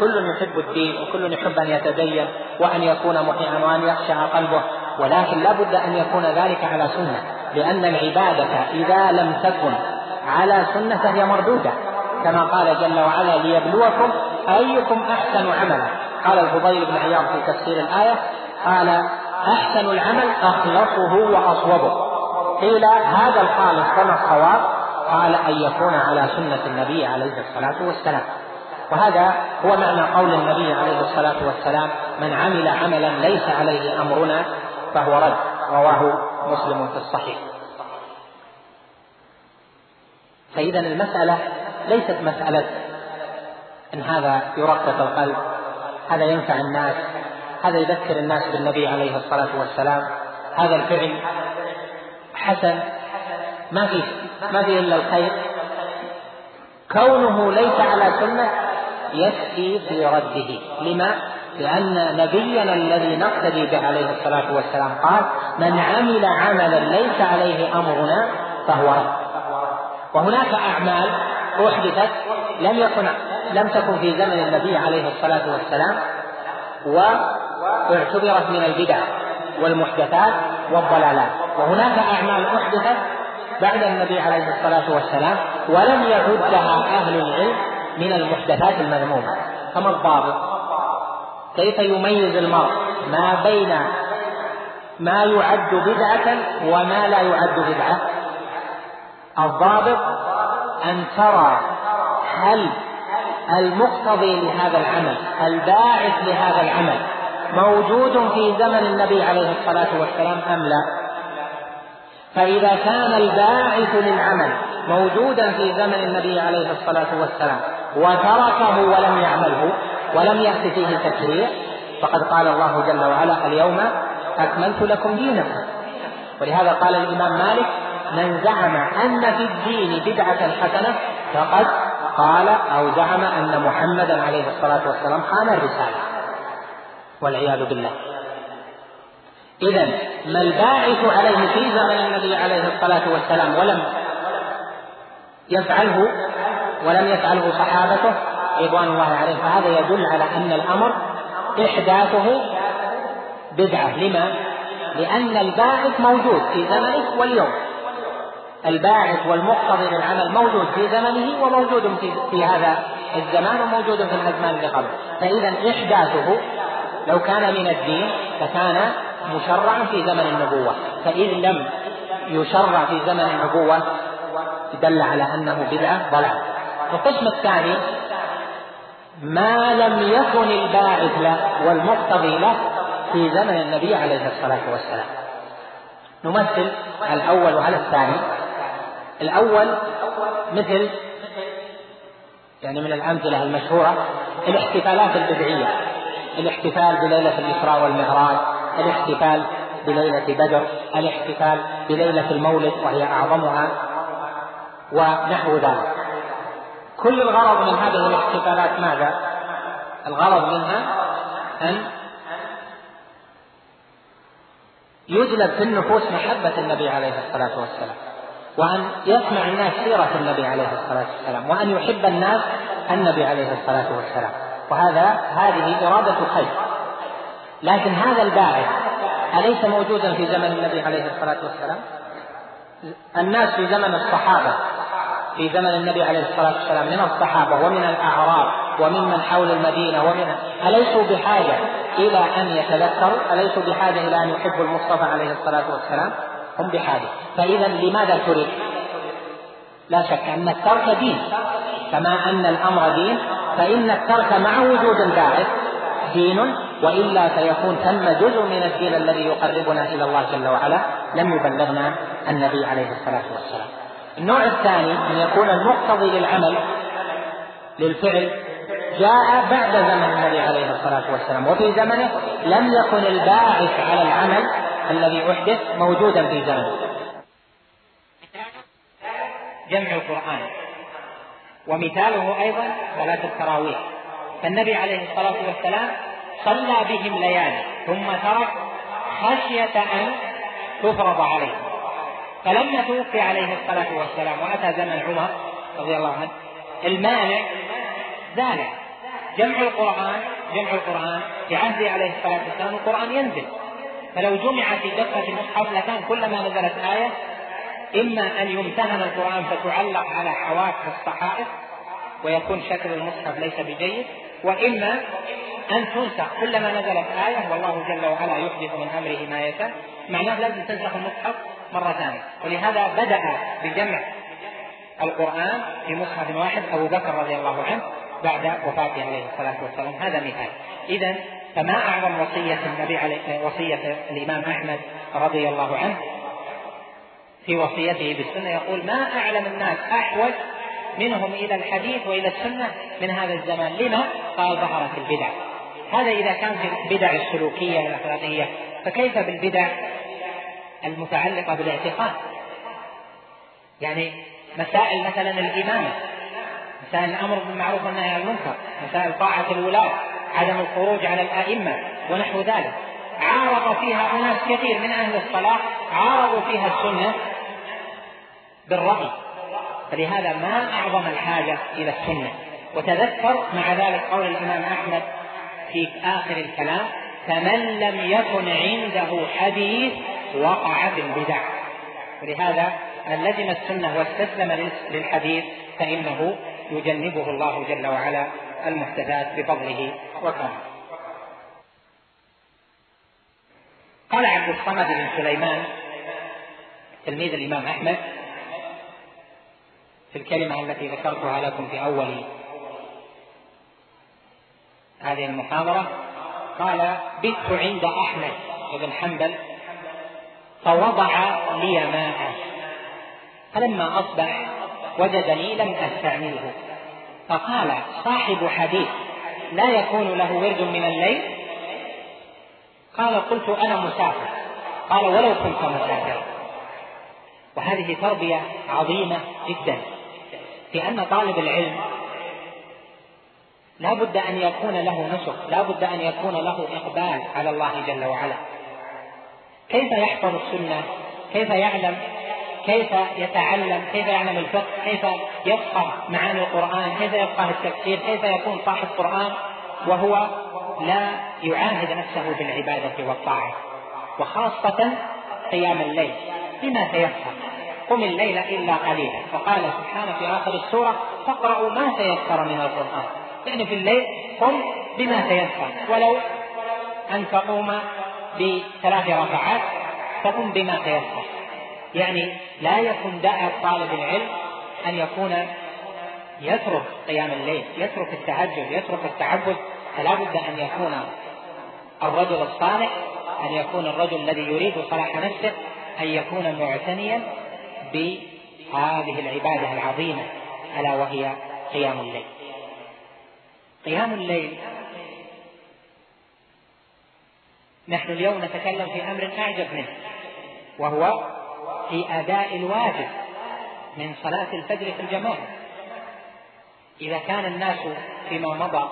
كل يحب الدين وكل يحب أن يتدين وأن يكون مطيعا وأن يخشع قلبه ولكن لا بد أن يكون ذلك على سنة لأن العبادة إذا لم تكن على سنة فهي مردودة. كما قال جل وعلا ليبلوكم أيكم أحسن عملا. قال الفضيل بن عياض في تفسير الآية قال أحسن العمل أخلصه وأصوبه. قيل هذا الخالص كما الصواب قال أن يكون على سنة النبي عليه الصلاة والسلام. وهذا هو معنى قول النبي عليه الصلاة والسلام من عمل عملا ليس عليه أمرنا فهو رد. رواه مسلم في الصحيح. فإذا المسألة ليست مسألة أن هذا يرقق القلب هذا ينفع الناس هذا يذكر الناس بالنبي عليه الصلاة والسلام هذا الفعل حسن. ما فيه ما فيه إلا الخير. كونه ليس على سنة يكفي في رده. لما؟ لأن نبينا الذي نقتدي به عليه الصلاة والسلام قال من عمل عملا ليس عليه أمرنا فهو رد. وهناك أعمال أحدثت لم يكن لم تكن في زمن النبي عليه الصلاة والسلام واعتبرت من البدع والمحدثات والضلالات. وهناك أعمال أحدثت بعد النبي عليه الصلاة والسلام ولم يعدها أهل العلم من المحدثات المذمومة. كما الضابط؟ كيف يميز المرء ما بين ما يعد بدعة وما لا يعد بدعة؟ الضابط أن ترى هل المقتضي لهذا العمل الباعث لهذا العمل موجود في زمن النبي عليه الصلاة والسلام أم لا؟ فإذا كان الباعث للعمل موجودا في زمن النبي عليه الصلاة والسلام وتركه ولم يعمله ولم يأت فيه تكرير فقد قال الله جل وعلا اليوم أكملت لكم دينكم. ولهذا قال الإمام مالك من زعم أن في الدين بدعة حسنة فقد قال أو زعم أن محمدا عليه الصلاة والسلام خان الرسالة. والعياذ بالله. إذا ما الباعث عليه في زمن النبي عليه الصلاة والسلام ولم يفعله ولم يفعله صحابته رضوان الله عليهم فهذا يدل على أن الأمر إحداثه بدعة. لما؟ لأن الباعث موجود في زمنه واليوم. الباعث والمقتضي للعمل موجود في زمنه وموجود في, في هذا الزمان وموجود في الأزمان اللي قبل. فإذا إحداثه لو كان من الدين فكان مشرعا في زمن النبوة. فإذ لم يشرع في زمن النبوة دل على أنه بدعة ضلال. القسم الثاني ما لم يكن الباعث له والمقتضي له في زمن النبي عليه الصلاة والسلام. نمثل الأول على الثاني. الأول مثل يعني من الأمثلة المشهورة الاحتفالات البدعية. الاحتفال بليلة الإسراء والمعراج الاحتفال بليلة بدر الاحتفال بليلة المولد وهي أعظمها ونحو ذلك. كل الغرض من هذه الاحتفالات ماذا؟ الغرض منها أن يجلب في النفوس محبة النبي عليه الصلاة والسلام وأن يسمع الناس سيرة النبي عليه الصلاة والسلام وأن يحب الناس النبي عليه الصلاة والسلام. وهذا هذه إرادة خير. لكن هذا الباعث أليس موجودا في زمن النبي عليه الصلاة والسلام؟ الناس في زمن الصحابة في زمن النبي عليه الصلاة والسلام من الصحابة ومن الأعراب وممن حول المدينة ومن أليسوا بحاجة إلى أن يتذكروا؟ أليسوا بحاجة إلى أن يحبوا المصطفى عليه الصلاة والسلام؟ هم بحاجة. فإذا لماذا ترك لا شك أن الترك دين كما أن الأمر دين فإن الترك مع وجود الباعث دين وإلا فيكون ثم جزء من الدين الذي يقربنا إلى الله جل وعلا لم يبلغنا النبي عليه الصلاة والسلام. النوع الثاني أن يكون المقتضي للعمل للفعل جاء بعد زمن النبي عليه الصلاة والسلام وفي زمنه لم يكن الباعث على العمل الذي أحدث موجودا في زمنه. جمع القرآن. ومثاله أيضا صلاة التراويح. فالنبي عليه الصلاة والسلام صلى بهم ليالي ثم ترك خشية أن تفرض عليه. فلما توفي عليه الصلاة والسلام وأتى زمن عمر رضي الله عنه المانع زال جمع القرآن جمع القرآن في عهده عليه الصلاة والسلام القرآن ينزل. فلو جمع في دقة المصحف لكان كلما نزلت آية إما أن يمتهن القرآن فتعلق على حواف الصحائف ويكون شكل المصحف ليس بجيد وإما أن تنسخ كلما نزلت آية والله جل وعلا يحدث من أمره ما يشاء؟ معناه لازم تنسخ المصحف مرة ثانية. ولهذا بدأ بجمع القرآن في مصحف واحد أبو بكر رضي الله عنه بعد وفاته عليه الصلاة والسلام. هذا مثال. إذا فما أعظم وصية النبي عليه وصية الإمام أحمد رضي الله عنه؟ في وصيته بالسنة يقول ما أعلم الناس أحوج منهم إلى الحديث وإلى السنة من هذا الزمان. لما؟ قال ظهرت البدع. هذا إذا كان في البدع السلوكية الأخلاقية فكيف بالبدع المتعلقة بالاعتقاد؟ يعني مسائل مثلا الإمامة مسائل الأمر بالمعروف والنهي عن المنكر مسائل طاعة الولاة عدم الخروج على الأئمة ونحو ذلك. عارض فيها أناس كثير من أهل الصلاح عارضوا فيها السنة بالرأي. فلهذا ما أعظم الحاجة إلى السنة. وتذكر مع ذلك قول الإمام أحمد في آخر الكلام فمن لم يكن عنده حديث وقع في البدع ولهذا من لزم السنة واستسلم للحديث فإنه يجنبه الله جل وعلا المحدثات بفضله وكرمه. قال عبد الصمد بن سليمان تلميذ الإمام أحمد في الكلمة التي ذكرتها لكم في أول هذه المحاضرة. قال بت عند أحمد بن حنبل فوضع لي ماء. فلما أصبح وجدني لم أستعمله فقال صاحب حديث لا يكون له ورد من الليل؟ قال قلت أنا مسافر. قال ولو كنت مسافرا وهذه تربية عظيمة جدا في أن طالب العلم لا بد أن يكون له نسك لا بد أن يكون له إقبال على الله جل وعلا. كيف يحفظ السنة؟ كيف يعلم؟ كيف يتعلم؟ كيف يعلم الفقه؟ كيف يفقه معاني القرآن؟ كيف يفقه التفسير؟ كيف يكون صاحب قرآن وهو لا يعاهد نفسه بالعبادة والطاعة. وخاصة قيام الليل. بما تيسر قم الليل إلا قليلا. وقال سبحانه في آخر السورة فاقرأوا ما تيسر من القرآن. يعني في الليل قم بما تيسر. ولو أن تقوم بثلاث ركعات فقم بما تيسر. يعني لا يكن داء طالب العلم أن يكون يترك قيام الليل يترك التهجد يترك التعبد. فلا بد أن يكون الرجل الصالح أن يكون الرجل الذي يريد صلاح نفسه أن يكون معتنيا بهذه العبادة العظيمة ألا وهي قيام الليل. قيام الليل. نحن اليوم نتكلم في أمر أعجب منه وهو في أداء الواجب من صلاة الفجر في الجماعة. إذا كان الناس فيما مضى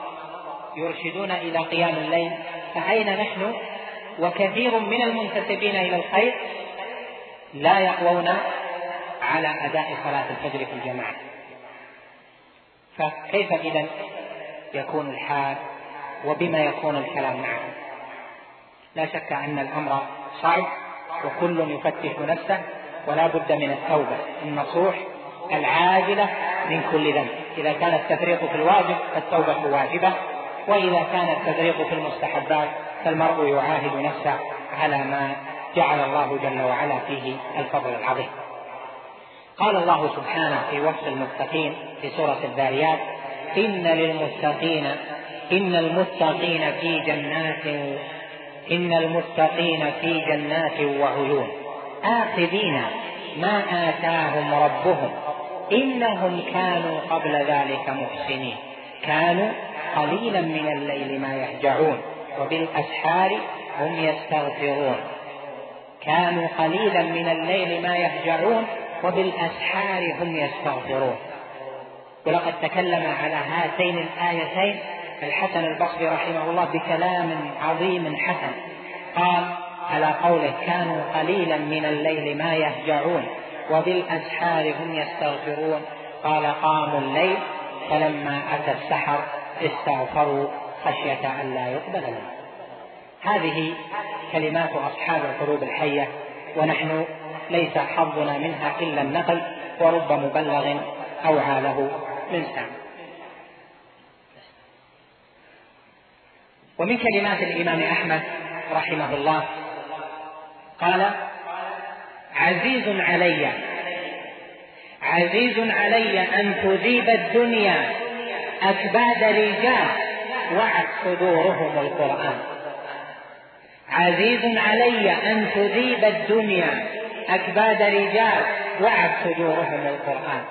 يرشدون إلى قيام الليل فأين نحن؟ وكثير من المنتسبين إلى الخير لا يقوون على أداء صلاة الفجر في الجماعة. فكيف إذا يكون الحال وبما يكون الكلام معه. لا شك أن الأمر صعب وكل يفتش نفسه ولا بد من التوبة النصوح العاجلة من كل ذنب. إذا كان التفريط في الواجب فالتوبة واجبة وإذا كان التفريط في المستحبات فالمرء يعاهد نفسه على ما جعل الله جل وعلا فيه الفضل العظيم. قال الله سبحانه في وصف المتقين في سورة الذاريات إن للمتقين إن المتقين في جنات إن المتقين في جنات وعيون. آخذين ما آتاهم ربهم إنهم كانوا قبل ذلك محسنين. كانوا قليلا من الليل ما يهجعون وبالأسحار هم يستغفرون. كانوا قليلا من الليل ما يهجعون وبالأسحار هم يستغفرون. ولقد تكلم على هاتين الآيتين الحسن البصري رحمه الله بكلام عظيم حسن. قال على قوله كانوا قليلا من الليل ما يهجعون وبالأسحار هم يستغفرون قال قاموا الليل فلما أتى السحر استغفروا خشية أن لا يقبل منه هذه كلمات أصحاب القلوب الحية ونحن ليس حظنا منها إلا النقل ورب مبلغ أوعى له. من سامع ومن كلمات الإمام أحمد رحمه الله قال عزيز علي عزيز علي أن تذيب الدنيا أكباد رجال وعت صدورهم القرآن. عزيز علي أن تذيب الدنيا أكباد رجال وعت صدورهم القرآن.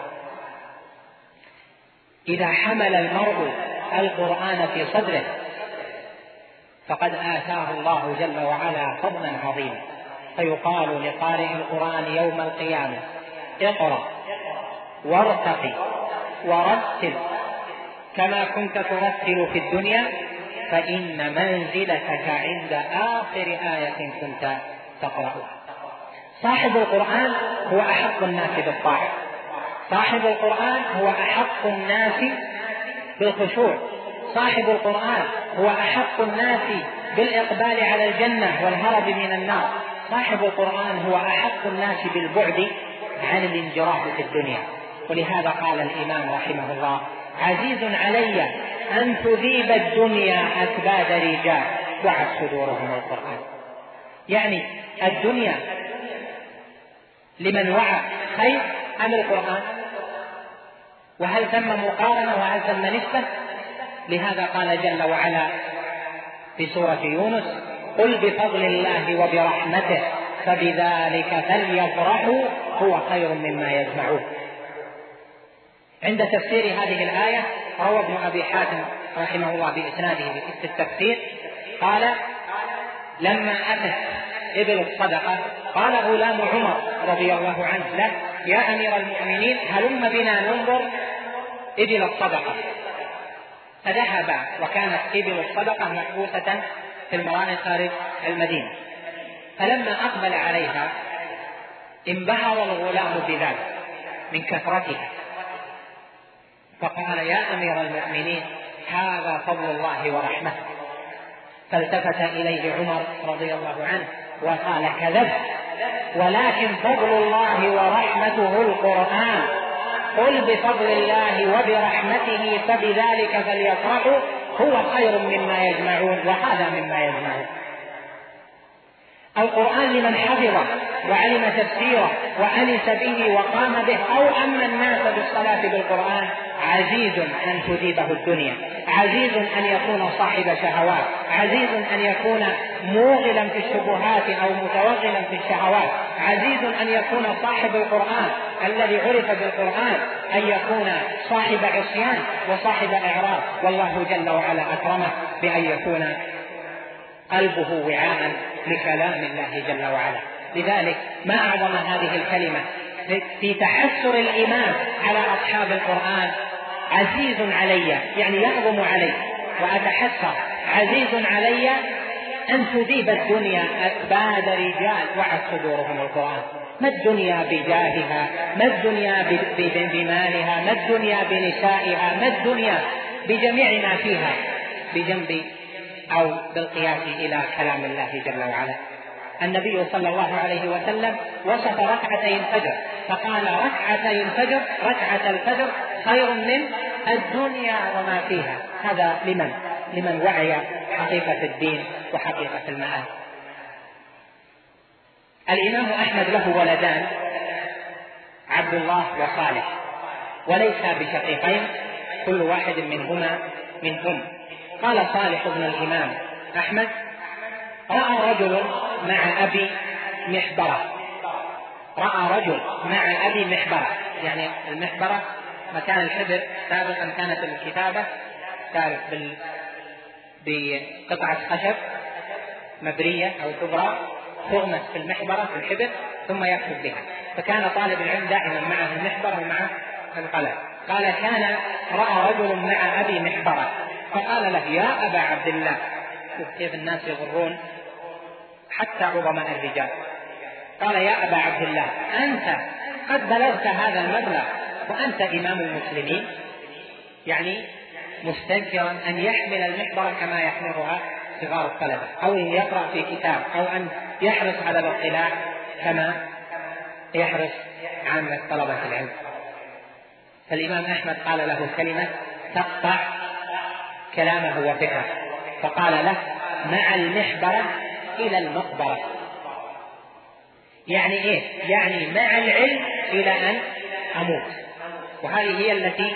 إذا حمل المرء القرآن في صدره فقد آتاه الله جل وعلا فضلا عظيما. فيقال لقارئ القرآن يوم القيامة اقرأ وارتقي ورتل. كما كنت ترتل في الدنيا فإن منزلتك عند آخر آية كنت تقرأها. صاحب القرآن هو أحق الناس بالطاعة. صاحب القرآن هو أحق الناس بالخشوع. صاحب القرآن هو أحق الناس بالإقبال على الجنة والهرب من النار. صاحب القرآن هو أحق الناس بالبعد عن الانجراف في الدنيا. ولهذا قال الإمام رحمه الله عزيز علي أن تذيب الدنيا أكباد رجال وعد صدورهم القرآن. يعني الدنيا لمن وعى خير أم القرآن؟ وهل ثم مقارنة وهل ثم نسبة؟ لهذا قال جل وعلا في سورة يونس قل بفضل الله وبرحمته فبذلك فليفرحوا هو خير مما يجمعون. عند تفسير هذه الآية روى ابن أبي حاتم رحمه الله بإسناده في التفسير قال لما أتت إبل الصدقة قال غلام عمر رضي الله عنه له يا أمير المؤمنين هلم بنا ننظر إبل الصدقة فذهب وكانت إبل الصدقة محبوسة في المران خارج المدينة. فلما أقبل عليها انبهر الغلام بذلك من كثرتها. فقال يا أمير المؤمنين هذا فضل الله ورحمته. فالتفت إليه عمر رضي الله عنه. وقال كذبت ولكن فضل الله ورحمته القرآن. قل بفضل الله وبرحمته فبذلك فليفرحوا. هو خير مما يجمعون وهذا مما يجمعون. القرآن لمن حفظه وعلم تفسيره وأنس به وقام به أو أما الناس بالصلاة بالقرآن عزيز أن تذيبه الدنيا عزيز أن يكون صاحب شهوات عزيز أن يكون موغلا في الشبهات أو متوغلا في الشهوات عزيز أن يكون صاحب القرآن الذي عرف بالقرآن أن يكون صاحب عصيان وصاحب إعراض. والله جل وعلا أكرمه بأن يكون قلبه وعاء لكلام الله جل وعلا. لذلك ما أعظم هذه الكلمة في تحسر الإمام على أصحاب القرآن عزيز علي يعني يعظم علي وأتحسر. عزيز علي أن تذيب الدنيا أكباد رجال وعت صدورهم القرآن. ما الدنيا بجاهها؟ ما الدنيا بمالها؟ ما الدنيا بنسائها؟ ما الدنيا بجميع ما فيها؟ بجنب أو بالقياس إلى كلام الله جل وعلا. النبي صلى الله عليه وسلم وصف ركعتي الفجر فقال ركعتي الفجر ركعة الفجر خير من الدنيا وما فيها. هذا لمن؟ لمن وعي حقيقة الدين وحقيقة المآل الإمام أحمد له ولدان عبد الله وصالح وليس بشقيقين كل واحد منهما من أم. قال صالح بن الإمام أحمد رأى رجل مع أبي محبرة. رأى رجل مع أبي محبرة. يعني المحبرة مكان الحبر سابقا كانت الكتابة تعرف بال... بقطعة خشب مبرية أو كبرى تغمس في المحبرة في الحبر ثم يكتب بها. فكان طالب العلم دائما معه المحبرة ومعه القلم. قال كان رأى رجل مع أبي محبرة. فقال له يا أبا عبد الله. شوف كيف الناس يغرون حتى عظماء الرجال. قال يا أبا عبد الله أنت قد بلغت هذا المبلغ وأنت إمام المسلمين. يعني مستنكرا أن يحمل المحبرة كما يحملها صغار الطلبة. أو أن يقرأ في كتاب أو أن يحرص على الاطلاع كما يحرص عامة طلبة العلم. فالإمام أحمد قال له كلمة تقطع كلامه وفكره فقال له مع المحبرة إلى المقبرة. يعني إيه؟ يعني مع العلم إلى أن أموت. وهذه هي التي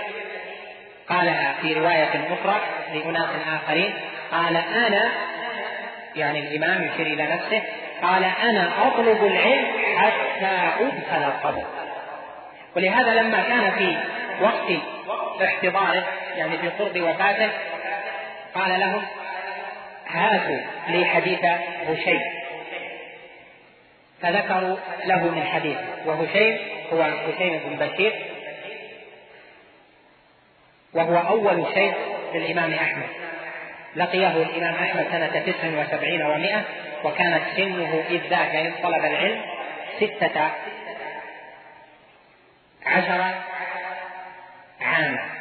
قالها في رواية أخرى لأناس آخرين. قال أنا يعني الإمام يشير إلى نفسه قال أنا أطلب العلم حتى أدخل القبر. ولهذا لما كان في وقت احتضاره يعني في قرب وفاته قال لهم هاتوا لي حديث هشيم. فذكروا له من حديث وهشيم هو هشيم بن بشير وهو أول شيخ للإمام أحمد. لقيه الإمام أحمد سنة تسع وسبعين ومائة وكانت سنه إذ ذاك إذ طلب العلم ستة عشر عاما.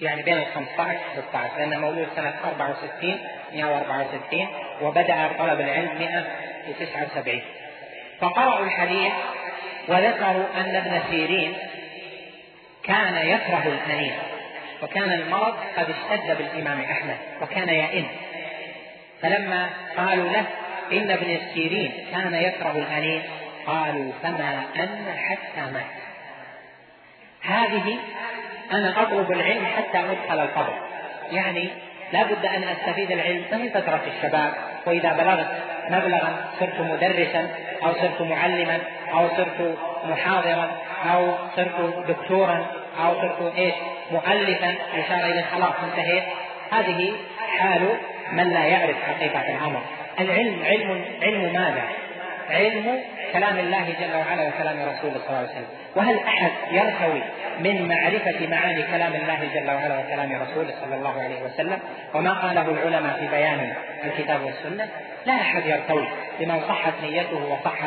يعني بين ال 15 و 16 لأنه مولود سنة 64 164 وبدأ طلب العلم 179 فقرأوا الحديث وذكروا أن ابن سيرين كان يكره الأنين وكان المرض قد اشتد بالإمام أحمد وكان يئن. فلما قالوا له إن ابن السيرين كان يكره الأنين قالوا فما أن حتى مات. هذه أنا أطلب العلم حتى أدخل القبر. يعني لا بد أن أستفيد العلم من فترة الشباب وإذا بلغت مبلغا صرت مدرسا أو صرت معلما أو صرت محاضرا أو صرت دكتورا أو صرت إيش؟ مؤلفا أشار إلى خلاص انتهيت هذه حال من لا يعرف حقيقة الأمر. العلم علم علم ماذا؟ علم كلام الله جل وعلا وكلام رسوله صلى الله عليه وسلم. وهل أحد يرتوي من معرفة معاني كلام الله جل وعلا وكلام رسوله صلى الله عليه وسلم؟ وما قاله العلماء في بيان الكتاب والسنة؟ لا أحد يرتوي لمن صحت نيته وصح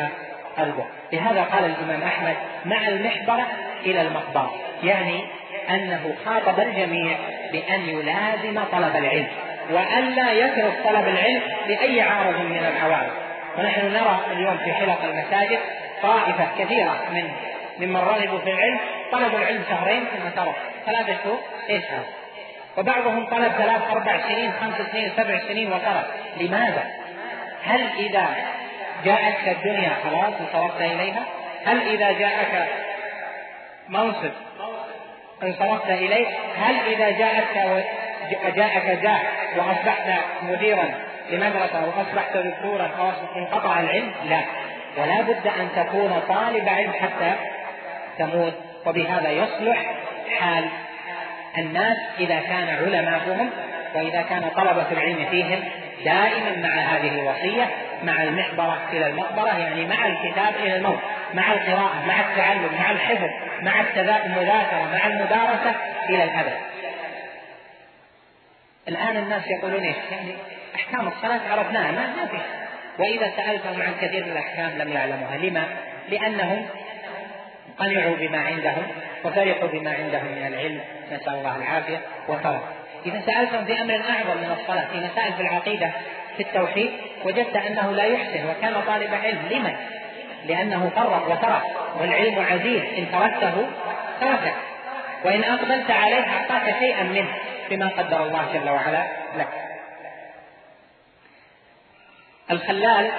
قلبه. لهذا قال الإمام أحمد مع المحبرة إلى المقبرة يعني أنه خاطب الجميع بأن يلازم طلب العلم وألا يترك طلب العلم لأي عارض من العوارض. ونحن نرى اليوم في حلق المساجد طائفة كثيرة من ممن رغبوا في العلم طلبوا العلم شهرين ثم ترك ثلاثة شهور إيش هذا؟ وبعضهم طلب ثلاث أربع سنين خمس سنين سبع سنين وترك لماذا؟ هل إذا جاءتك الدنيا خلاص انصرفت إليها؟ هل إذا جاءك منصب انصرفت إليه؟ هل إذا جاءتك جاءك جاء وأصبحت مديرا لمدرسة وأصبحت دكتورا أو انقطع العلم؟ لا. ولا بد أن تكون طالب علم حتى تموت. وبهذا يصلح حال الناس إذا كان علماؤهم وإذا كان طلبة العلم فيهم دائما مع هذه الوصية مع المحبرة إلى المقبرة يعني مع الكتاب إلى الموت مع القراءة مع التعلم مع الحفظ مع المذاكرة مع المدارسة إلى الأبد. الآن الناس يقولون إيش؟ يعني أحكام الصلاة عرفناها ما ما في وإذا سألتهم عن كثير من الأحكام لم يعلموها. لما؟ لأنهم قنعوا بما عندهم وفرحوا بما عندهم من العلم. نسأل الله العافية وفرح. إذا سألتهم في أمر أعظم من الصلاة في مسائل في العقيدة في التوحيد وجدت أنه لا يحسن. وكان طالب علم. لمن؟ لأنه فرق وترك. والعلم عزيز. إن تركته تركه. وإن أقبلت عليه أعطاك شيئا منه بما قدر الله جل وعلا لك. الخلال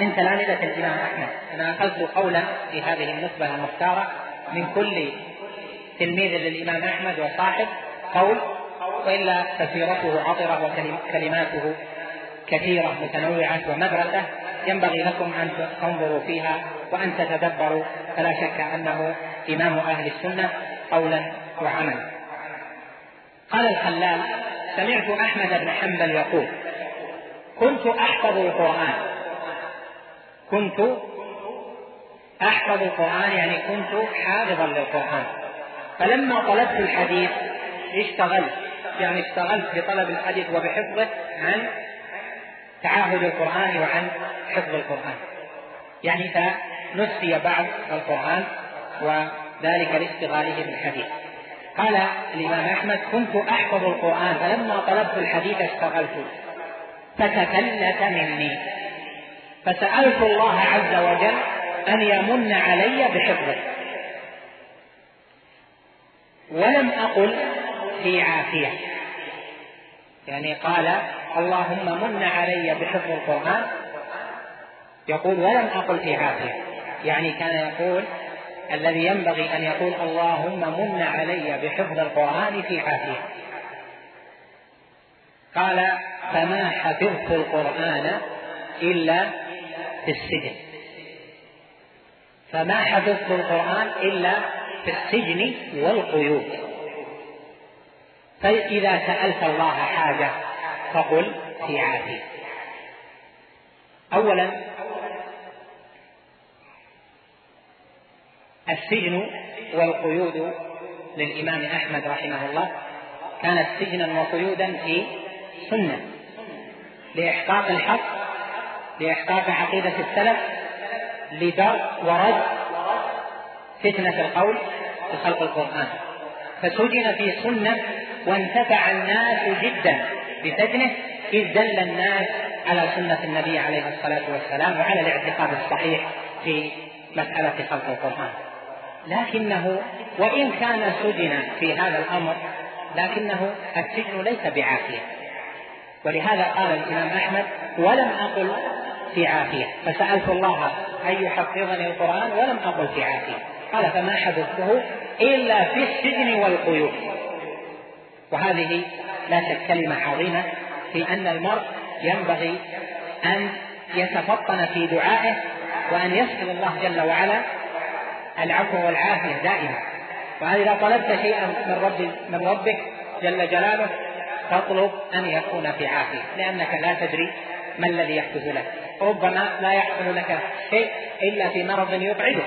من تلامذة الإمام أحمد. أنا أخذت قولا في هذه النسبة المختارة من كل تلميذ للإمام أحمد وصاحب قول وإلا فسيرته عطرة وكلماته كثيرة متنوعة ومدرسة. ينبغي لكم أن تنظروا فيها وأن تتدبروا. فلا شك أنه إمام أهل السنة قولا وعملا. قال الخلال سمعت أحمد بن حنبل يقول كنت أحفظ القرآن. كنت أحفظ القرآن يعني كنت حافظا للقرآن. فلما طلبت الحديث اشتغلت يعني اشتغلت بطلب الحديث وبحفظه عن تعاهد القرآن وعن حفظ القرآن. يعني فنسي بعض القرآن وذلك لاشتغاله بالحديث. قال الإمام أحمد كنت أحفظ القرآن فلما طلبت الحديث اشتغلت. فتفلت مني. فسألت الله عز وجل أن يمن علي بحفظه. ولم أقل في عافية. يعني قال اللهم من علي بحفظ القرآن. يقول ولم أقل في عافية. يعني كان يقول الذي ينبغي أن يقول اللهم من علي بحفظ القرآن في عافية. قال فما حفظت القرآن إلا في السجن. فما حفظت القرآن إلا في السجن والقيود. فإذا سألت الله حاجة فقل في عافية. أولا السجن والقيود للإمام أحمد رحمه الله كانت سجنا وقيودا في سنة. لإحقاق الحق لإحقاق عقيدة السلف لدرء ورد فتنة القول بخلق القرآن. فسجن في سنة وانتفع الناس جدا بسجنه إذ دل الناس على سنة النبي عليه الصلاة والسلام وعلى الاعتقاد الصحيح في مسألة خلق القرآن. لكنه وإن كان سجن في هذا الأمر لكنه السجن ليس بعافية ولهذا قال الإمام أحمد ولم أقل في عافية. فسألت الله أن يحفظني القرآن ولم أقل في عافية. قال فما حفظته إلا في السجن والقيود. وهذه لا شك كلمة عظيمة في أن المرء ينبغي أن يتفطن في دعائه وأن يسأل الله جل وعلا العفو والعافية دائما. وإذا طلبت شيئا من رب من ربك جل جلاله فاطلب أن يكون في عافية لأنك لا تدري ما الذي يحدث لك. ربما لا يحصل لك شيء إلا في مرض يبعدك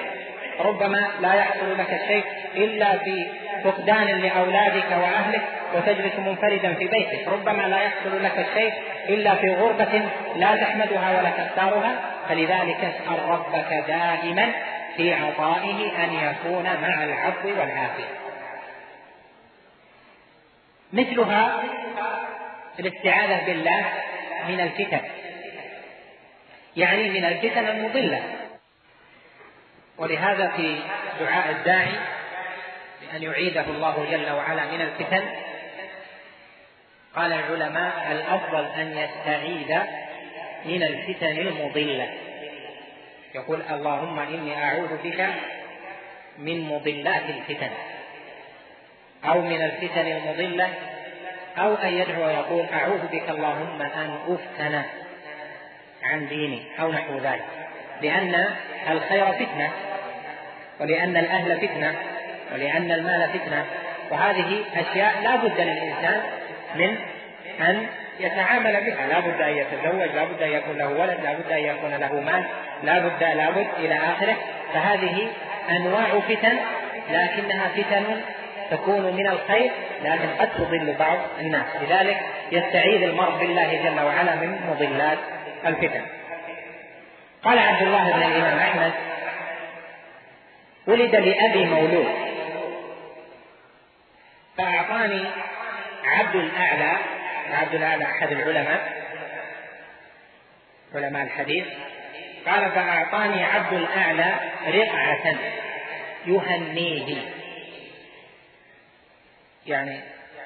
ربما لا يحصل لك شيء إلا في فقدان لأولادك وأهلك وتجلس منفردا في بيتك. ربما لا يحصل لك الشيء إلا في غربة لا تحمدها ولا تختارها. فلذلك اسأل ربك دائما في عطائه أن يكون مع العفو والعافية. مثلها الاستعاذة بالله من الفتن. يعني من الفتن المضلة. ولهذا في دعاء الداعي بأن يعيده الله جل وعلا من الفتن قال العلماء الأفضل أن يستعيذ من الفتن المضلة. يقول اللهم إني أعوذ بك من مضلات الفتن. أو من الفتن المضلة أو أن يدعو ويقول أعوذ بك اللهم أن أفتن عن ديني أو نحو ذلك. لأن الخير فتنة ولأن الأهل فتنة ولأن المال فتنة. وهذه أشياء لا بد للإنسان من أن يتعامل بها. لا بد أن يتزوج لا بد أن يكون له ولد لا بد أن يكون له مال لا بد لا بد إلى آخره. فهذه أنواع فتن لكنها فتن تكون من الخير لكن قد تضل بعض الناس. لذلك يستعيذ المرء بالله جل وعلا من مضلات الفتن. قال عبد الله بن الإمام أحمد ولد لأبي مولود فأعطاني عبد الأعلى عبد الأعلى أحد العلماء علماء الحديث قال فأعطاني عبد الأعلى رقعة يهنيه. يعني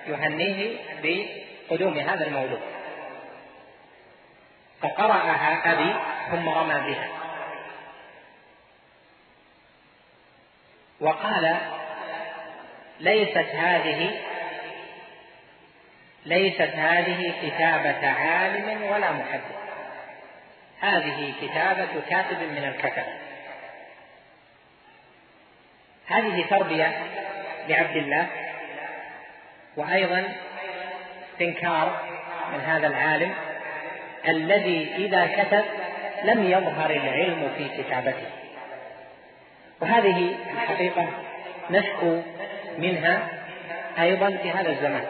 يهنيه بقدوم هذا المولود. فقرأها أبي ثم رمى بها. وقال ليست هذه ليست هذه كتابة عالم ولا محدث. هذه كتابة كاتب من الكتب. هذه تربية لعبد الله وأيضا استنكار من هذا العالم الذي إذا كتب لم يظهر العلم في كتابته. وهذه الحقيقة نشكو منها أيضا في هذا الزمان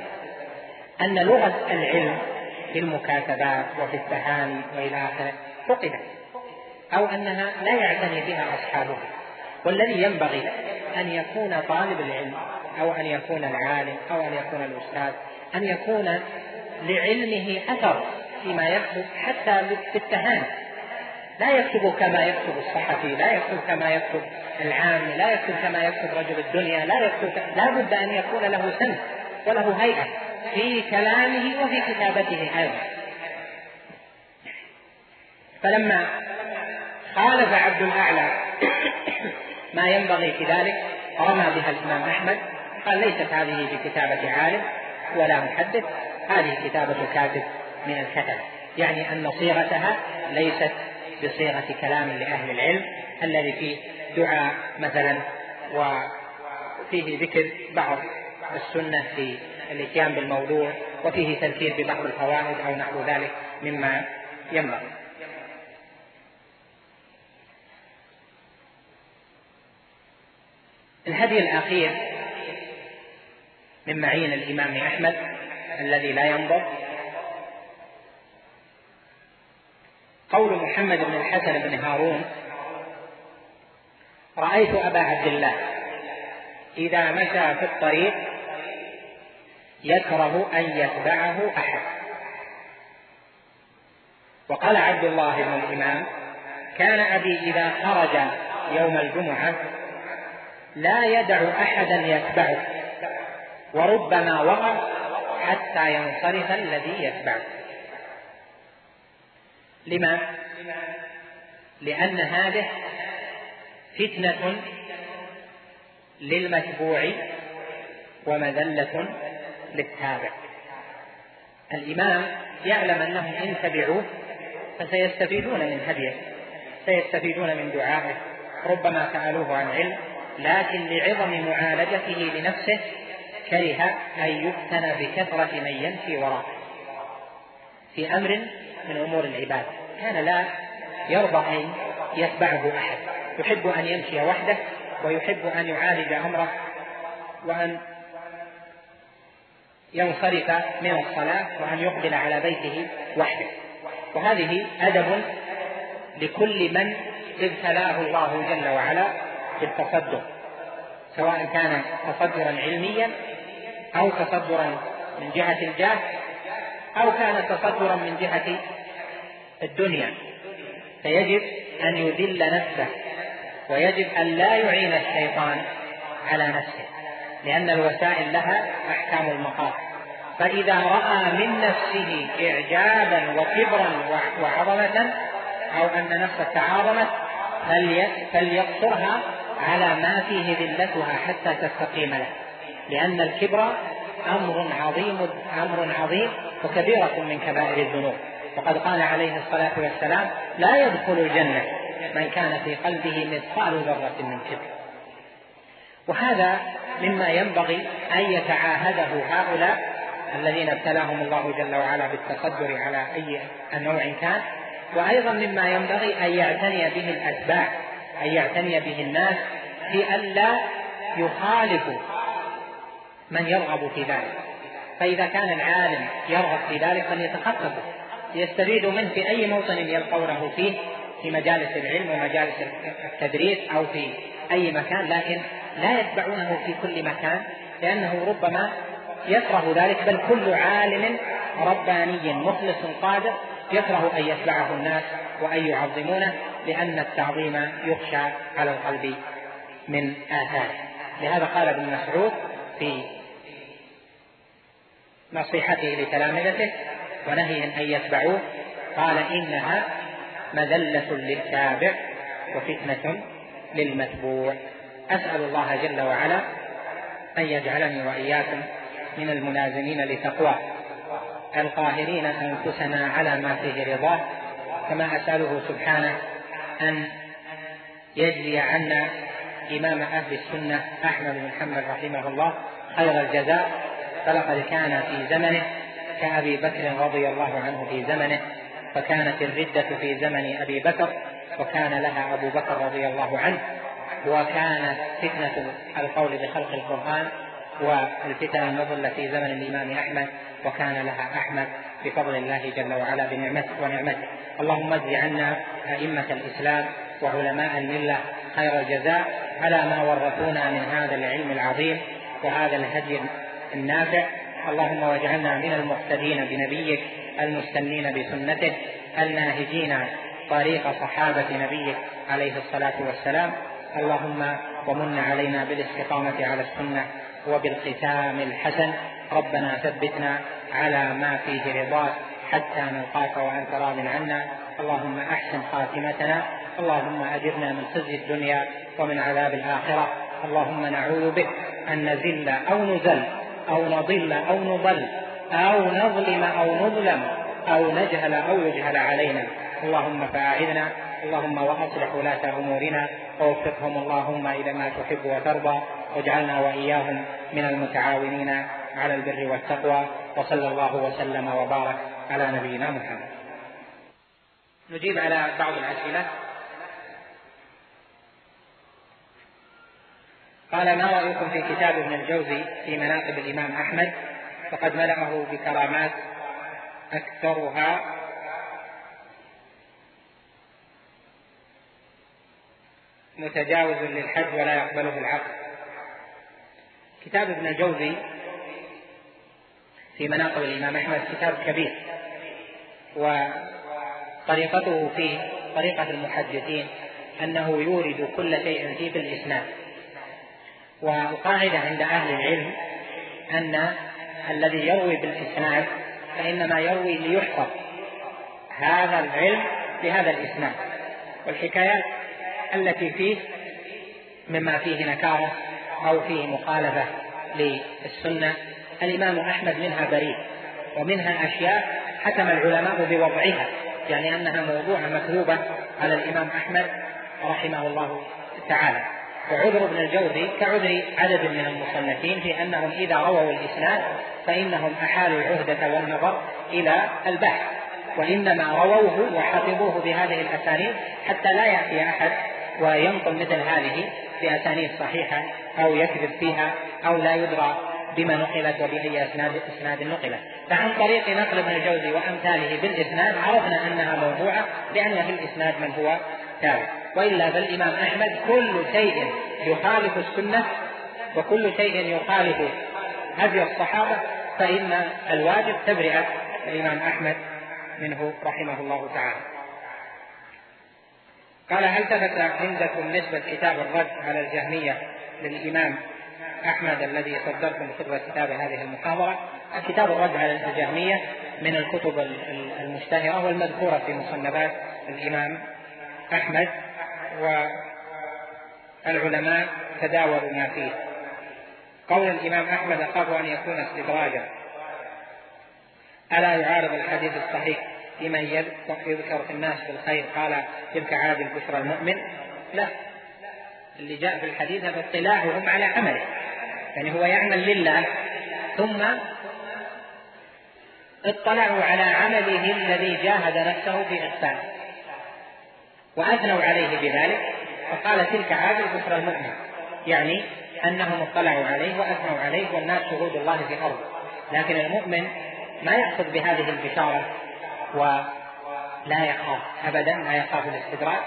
أن لغة العلم في المكاتبات وفي التهاني وإلى آخره فقدت أو أنها لا يعتني بها أصحابها والذي ينبغي أن يكون طالب العلم أو أن يكون العالم أو أن يكون الأستاذ أن يكون لعلمه أثر فيما يكتب حتى في التهاني. لا يكتب كما يكتب الصحفي لا يكتب كما يكتب العام لا يكتب كما يكتب رجل الدنيا لا يكتب لا بد أن يكون له سن وله هيئة في كلامه وفي كتابته أيضا. فلما خالف عبد الأعلى *coughs* ما ينبغي في ذلك رمى بها الإمام أحمد قال ليست هذه بكتابة عالم ولا محدث هذه كتابة كاتب من الكتب. يعني أن صيغتها ليست بصيغة كلام لأهل العلم الذي فيه دعاء مثلا وفيه ذكر بعض السنة في الإتيان بالموضوع وفيه تذكير ببعض الفوائد أو نحو ذلك مما ينبغي. الهدي الأخير من معين الإمام أحمد الذي لا ينضب قول محمد بن الحسن بن هارون رأيت أبا عبد الله إذا مشى في الطريق يكره أن يتبعه أحد. وقال عبد الله بن الإمام كان أبي إذا خرج يوم الجمعة لا يدع أحدا يتبعه. وربما وقف حتى ينصرف الذي يتبعه. لما؟ لأن هذه فتنة للمتبوع ومذلة للتابع. الإمام يعلم أنهم إن تبعوه فسيستفيدون من هديه سيستفيدون من دعائه ربما سألوه عن علم لكن لعظم معالجته لنفسه كره أن يفتن بكثرة من يمشي وراءه في أمر من أمور العبادة كان لا يرضى أن يتبعه أحد. يحب أن يمشي وحده ويحب أن يعالج أمره وأن ينصرف من الصلاة وأن يقبل على بيته وحده. وهذه أدب لكل من ابتلاه الله جل وعلا بالتصدر سواء كان تصدرا علميا أو تصدرا من جهة الجاه أو كان تصدرا من جهة الدنيا. فيجب أن يذل نفسه ويجب أن لا يعين الشيطان على نفسه لأن الوسائل لها أحكام المقاصد. فإذا رأى من نفسه إعجابا وكبرا وعظمة أو أن نفسه تعاظمت فليقصرها على ما فيه ذلتها حتى تستقيم له. لأن الكبر أمر عظيم أمر عظيم وكبيرة من كبائر الذنوب. وقد قال عليه الصلاة والسلام لا يدخل الجنة من كان في قلبه مثقال ذرة من كبر. وهذا مما ينبغي أن يتعاهده هؤلاء الذين ابتلاهم الله جل وعلا بالتصدر على أي نوع كان. وأيضا مما ينبغي أن يعتني به الأتباع أن يعتني به الناس في ألا يخالفوا من يرغب في ذلك. فإذا كان العالم يرغب في ذلك فليتخطبه ليستفيدوا منه في أي موطن يلقونه فيه في مجالس العلم ومجالس التدريس أو في أي مكان لكن لا يتبعونه في كل مكان لأنه ربما يكره ذلك بل كل عالم رباني مخلص قادر يكره أن يتبعه الناس وأن يعظمونه لأن التعظيم يخشى على القلب من آثاره. لهذا قال ابن مسعود في نصيحته لتلامذته ونهي أن يتبعوه. قال إنها مذلة للتابع وفتنة للمتبوع. أسأل الله جل وعلا أن يجعلني وإياكم من الملازمين لتقواه. القاهرين أنفسنا على ما فيه رضاه كما أسأله سبحانه أن يجزي عنا إمام أهل السنة أحمد بن محمد رحمه الله خير الجزاء. فلقد كان في زمنه كأبي بكر رضي الله عنه في زمنه فكانت الردة في زمن أبي بكر وكان لها أبو بكر رضي الله عنه وكانت فتنة القول بخلق القرآن والفتن المضلة في زمن الإمام أحمد وكان لها أحمد بفضل الله جل وعلا بنعمته ونعمته. اللهم اجز عنا أئمة الإسلام وعلماء الملة خير الجزاء على ما ورثونا من هذا العلم العظيم وهذا الهدي النافع. اللهم واجعلنا من المقتدين بنبيك المستنين بسنته الناهجين طريق صحابة نبيك عليه الصلاة والسلام. اللهم ومن علينا بالاستقامة على السنة وبالختام الحسن. ربنا ثبتنا على ما فيه رضاك حتى نلقاك وأنت راض عنا. اللهم أحسن خاتمتنا. اللهم أجرنا من خزي الدنيا ومن عذاب الآخرة. اللهم نعوذ بك أن نزل أو نزل أو نضل أو نضل أو نظلم أو نظلم أو نجهل أو يجهل علينا اللهم فاعذنا اللهم وأصلح ولاة أمورنا ووفقهم اللهم إلى ما تحب وترضى واجعلنا وإياهم من المتعاونين على البر والتقوى وصلى الله وسلم وبارك على نبينا محمد. نجيب على بعض الأسئلة. قال ما رأيكم في كتاب ابن الجوزي في مناقب الإمام أحمد؟ فقد ملأه بكرامات أكثرها. متجاوز للحد ولا يقبله العقل. كتاب ابن الجوزي في مناقب الإمام أحمد كتاب كبير وطريقته فيه طريقة المحدثين أنه يورد كل شيء فيه بالإسناد والقاعدة عند أهل العلم أن الذي يروي بالإسناد فإنما يروي ليحفظ هذا العلم بهذا الإسناد. والحكايات التي فيه مما فيه نكارة أو فيه مخالفة للسنة الإمام أحمد منها بريء ومنها أشياء حكم العلماء بوضعها يعني أنها موضوع مكذوبة على الإمام أحمد رحمه الله تعالى. وعذر ابن الجوزي كعذر عدد من المصنفين في أنهم إذا رووا الإسناد فإنهم أحالوا العهدة والنظر إلى البحث وإنما رووه وحفظوه بهذه الأسانيد حتى لا يأتي أحد وينقل مثل هذه بأسانيد صحيحة أو يكذب فيها أو لا يدرى بما نقلت وبأي إسناد إسناد نقلت. فعن طريق نقل ابن الجوزي وأمثاله بالإسناد عرفنا أنها موضوعة لأن في الإسناد من هو تابع وإلا فالإمام أحمد كل شيء يخالف السنة وكل شيء يخالف هدي الصحابة فإن الواجب تبرئة الإمام أحمد منه رحمه الله تعالى. قال هل ثبت عندكم نسبة كتاب الرد على الجهمية للإمام أحمد الذي صدرتم خطبة كتاب هذه المحاضرة؟ كتاب الرد على الجهمية من الكتب المشتهرة والمذكورة في مصنفات الإمام أحمد. والعلماء تداولوا ما فيه. قول الإمام أحمد أخاف أن يكون استدراجا ألا يعارض الحديث الصحيح لمن يذكر في الناس بالخير قال تلك عادل بشرى المؤمن. لا. اللي جاء في الحديث هذا اطلاعهم على عمله. يعني هو يعمل لله ثم اطلعوا على عمله الذي جاهد نفسه في إحسانه وأثنوا عليه بذلك فقال تلك عادل بشرى المؤمن يعني أنهم اطلعوا عليه وأثنوا عليه والناس شهود الله في الأرض لكن المؤمن ما يأخذ بهذه البشارة ولا يخاف أبدا لا يخاف الاستدراك.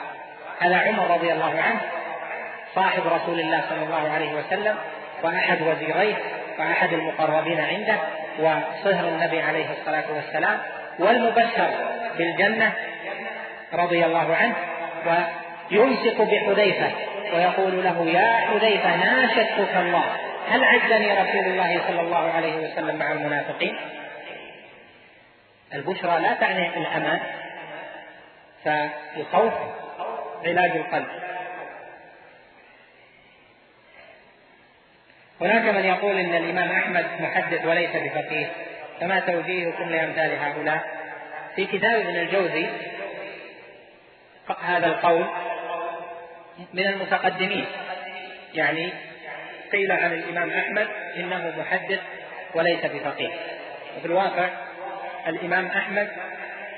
هذا عمر رضي الله عنه صاحب رسول الله صلى الله عليه وسلم وأحد وزيريه وأحد المقربين عنده وصهر النبي عليه الصلاة والسلام والمبشر بالجنة رضي الله عنه. ويمسك بحذيفة ويقول له يا حذيفة ناشدتك الله؟ هل عزني رسول الله صلى الله عليه وسلم مع المنافقين؟ البشرى لا تعني الأمان فالخوف علاج القلب. هناك من يقول إن الإمام أحمد محدث وليس بفقيه فما توجيهكم لأمثال هؤلاء؟ في كتاب ابن الجوزي هذا القول من المتقدمين. يعني قيل عن الإمام أحمد إنه محدث وليس بفقيه. وفي الواقع الإمام أحمد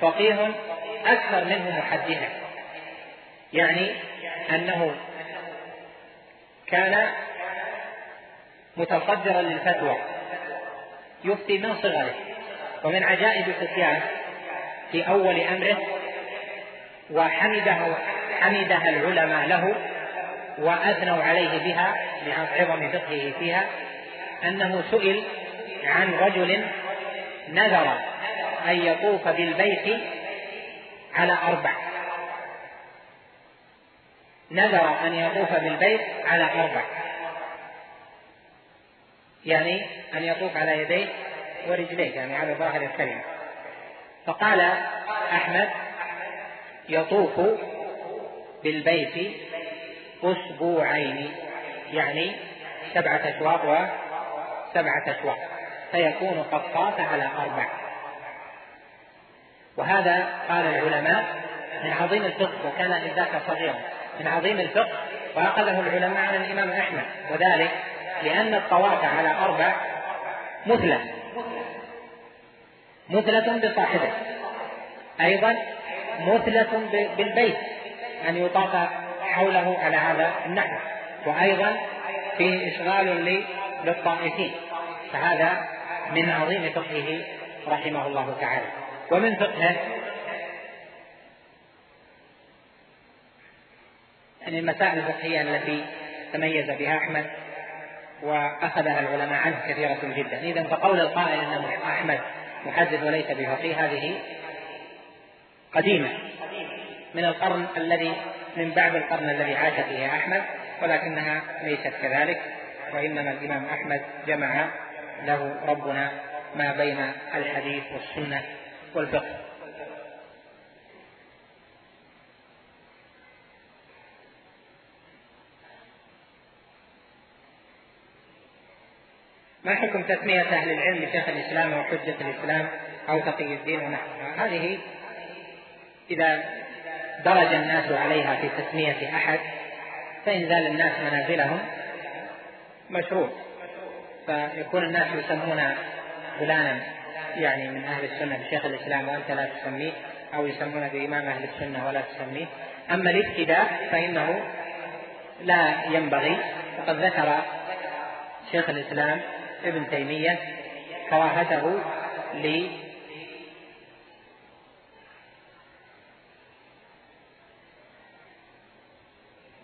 فقيه أكثر منه محدثا. يعني أنه كان متصدرا للفتوى يفتي من صغره ومن عجائب سفيان في أول أمره وحمده حمدها العلماء له وأثنوا عليه بها لعظم فقهه فيها أنه سئل عن رجل نذر أن يطوف بالبيت على أربع. نذر أن يطوف بالبيت على أربع. يعني أن يطوف على يديه ورجليه يعني على ظاهر الكلمة. فقال أحمد يطوف بالبيت أسبوعين يعني سبعة أشواط وسبعة أشواط فيكون قد طاف على أربع. وهذا قال العلماء من عظيم الفقه وكان ذاك صغيرا من عظيم الفقه وأخذه العلماء على الإمام أحمد وذلك لأن الطواف على أربع مثلى مثلة بصاحبه. أيضا مثلة بالبيت أن يطاف حوله على هذا النحو. وأيضا فيه إشغال للطائفين. فهذا من عظيم فقهه رحمه الله تعالى. ومن فقهه يعني المسائل الفقهية التي تميز بها أحمد وأخذها العلماء عنه كثيرة جدا. إذا فقول القائل أن أحمد محدث وليس بفقيه هذه قديمة من القرن الذي من بعد القرن الذي عاش فيه أحمد ولكنها ليست كذلك وإنما الإمام أحمد جمع له ربنا ما بين الحديث والسنة والفقه. ما حكم تسمية أهل العلم بشيخ الإسلام أو حجة الإسلام أو تقي الدين ونحوها؟ هذه إذا درج الناس عليها في تسمية أحد فإنزال الناس منازلهم مشروع فيكون الناس يسمون فلانا يعني من أهل السنة بشيخ الإسلام وأنت لا تسميه أو يسمون بإمام أهل السنة ولا تسميه. أما الابتداء فإنه لا ينبغي. وقد ذكر شيخ الإسلام ابن تيمية كراهته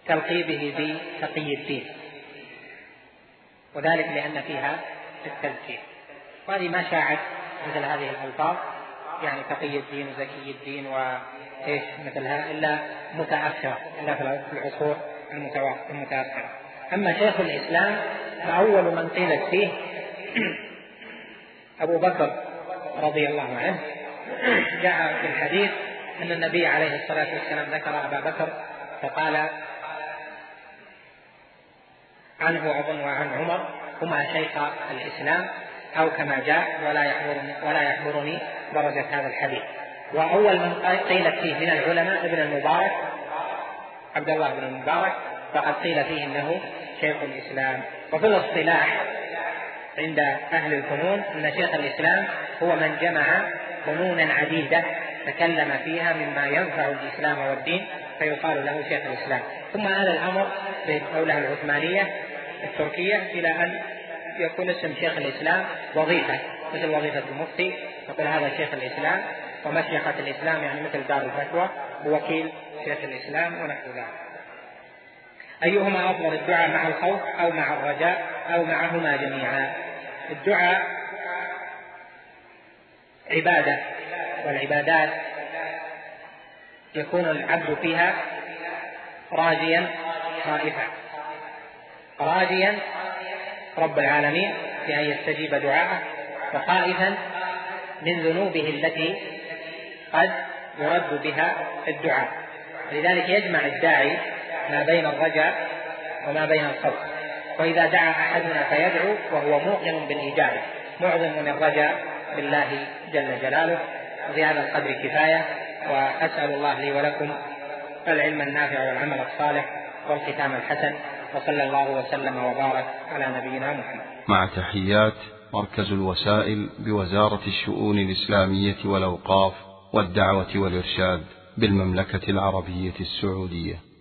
تلقيبه بتقي الدين. وذلك لأن فيها التذكير. وهذه ما شاعت مثل هذه الألفاظ يعني تقي الدين وزكي الدين وإيش مثلها؟ إلا متأخرة إلا في العصور المتأخرة. أما شيخ الإسلام فأول من قيلت فيه *clears throat* أبو بكر رضي الله عنه *clears throat* جاء في الحديث أن النبي عليه الصلاة والسلام ذكر أبا بكر فقال عنه أظن وعن عمر هما شيخ الإسلام أو كما جاء ولا يحضرني ولا يحضرني درجة هذا الحديث. وأول من قيلت فيه من العلماء ابن المبارك عبد الله بن المبارك فقد قيل فيه إنه شيخ الإسلام. وفي الاصطلاح عند أهل الفنون أن شيخ الإسلام هو من جمع فنونا عديدة تكلم فيها مما ينفع الإسلام والدين فيقال له شيخ الإسلام. ثم هذا الأمر في الدولة العثمانية التركية إلى أن يكون اسم شيخ الإسلام وظيفة مثل وظيفة المفتي يقول هذا شيخ الإسلام ومشيخة الإسلام يعني مثل دار الفتوى ووكيل شيخ الإسلام ونحو ذلك. أيهما أفضل الدعاء مع الخوف أو مع الرجاء أو معهما جميعا؟ الدعاء عبادة والعبادات يكون العبد فيها راجيا خائفا راجيا رب العالمين بأن يستجيب دعاءه وخائفا من ذنوبه التي قد يرد بها الدعاء. لذلك يجمع الداعي ما بين الرجاء وما بين الخوف. وإذا دعا أحدنا فيدعو وهو موقن بالإجابة معظم الرجاء بالله جل جلاله. وفي هذا القدر كفاية وأسأل الله لي ولكم العلم النافع والعمل الصالح والختام الحسن. وصلى الله وسلم وبارك على نبينا محمد. مع تحيات مركز الوسائل بوزارة الشؤون الإسلامية والأوقاف والدعوة والإرشاد بالمملكة العربية السعودية.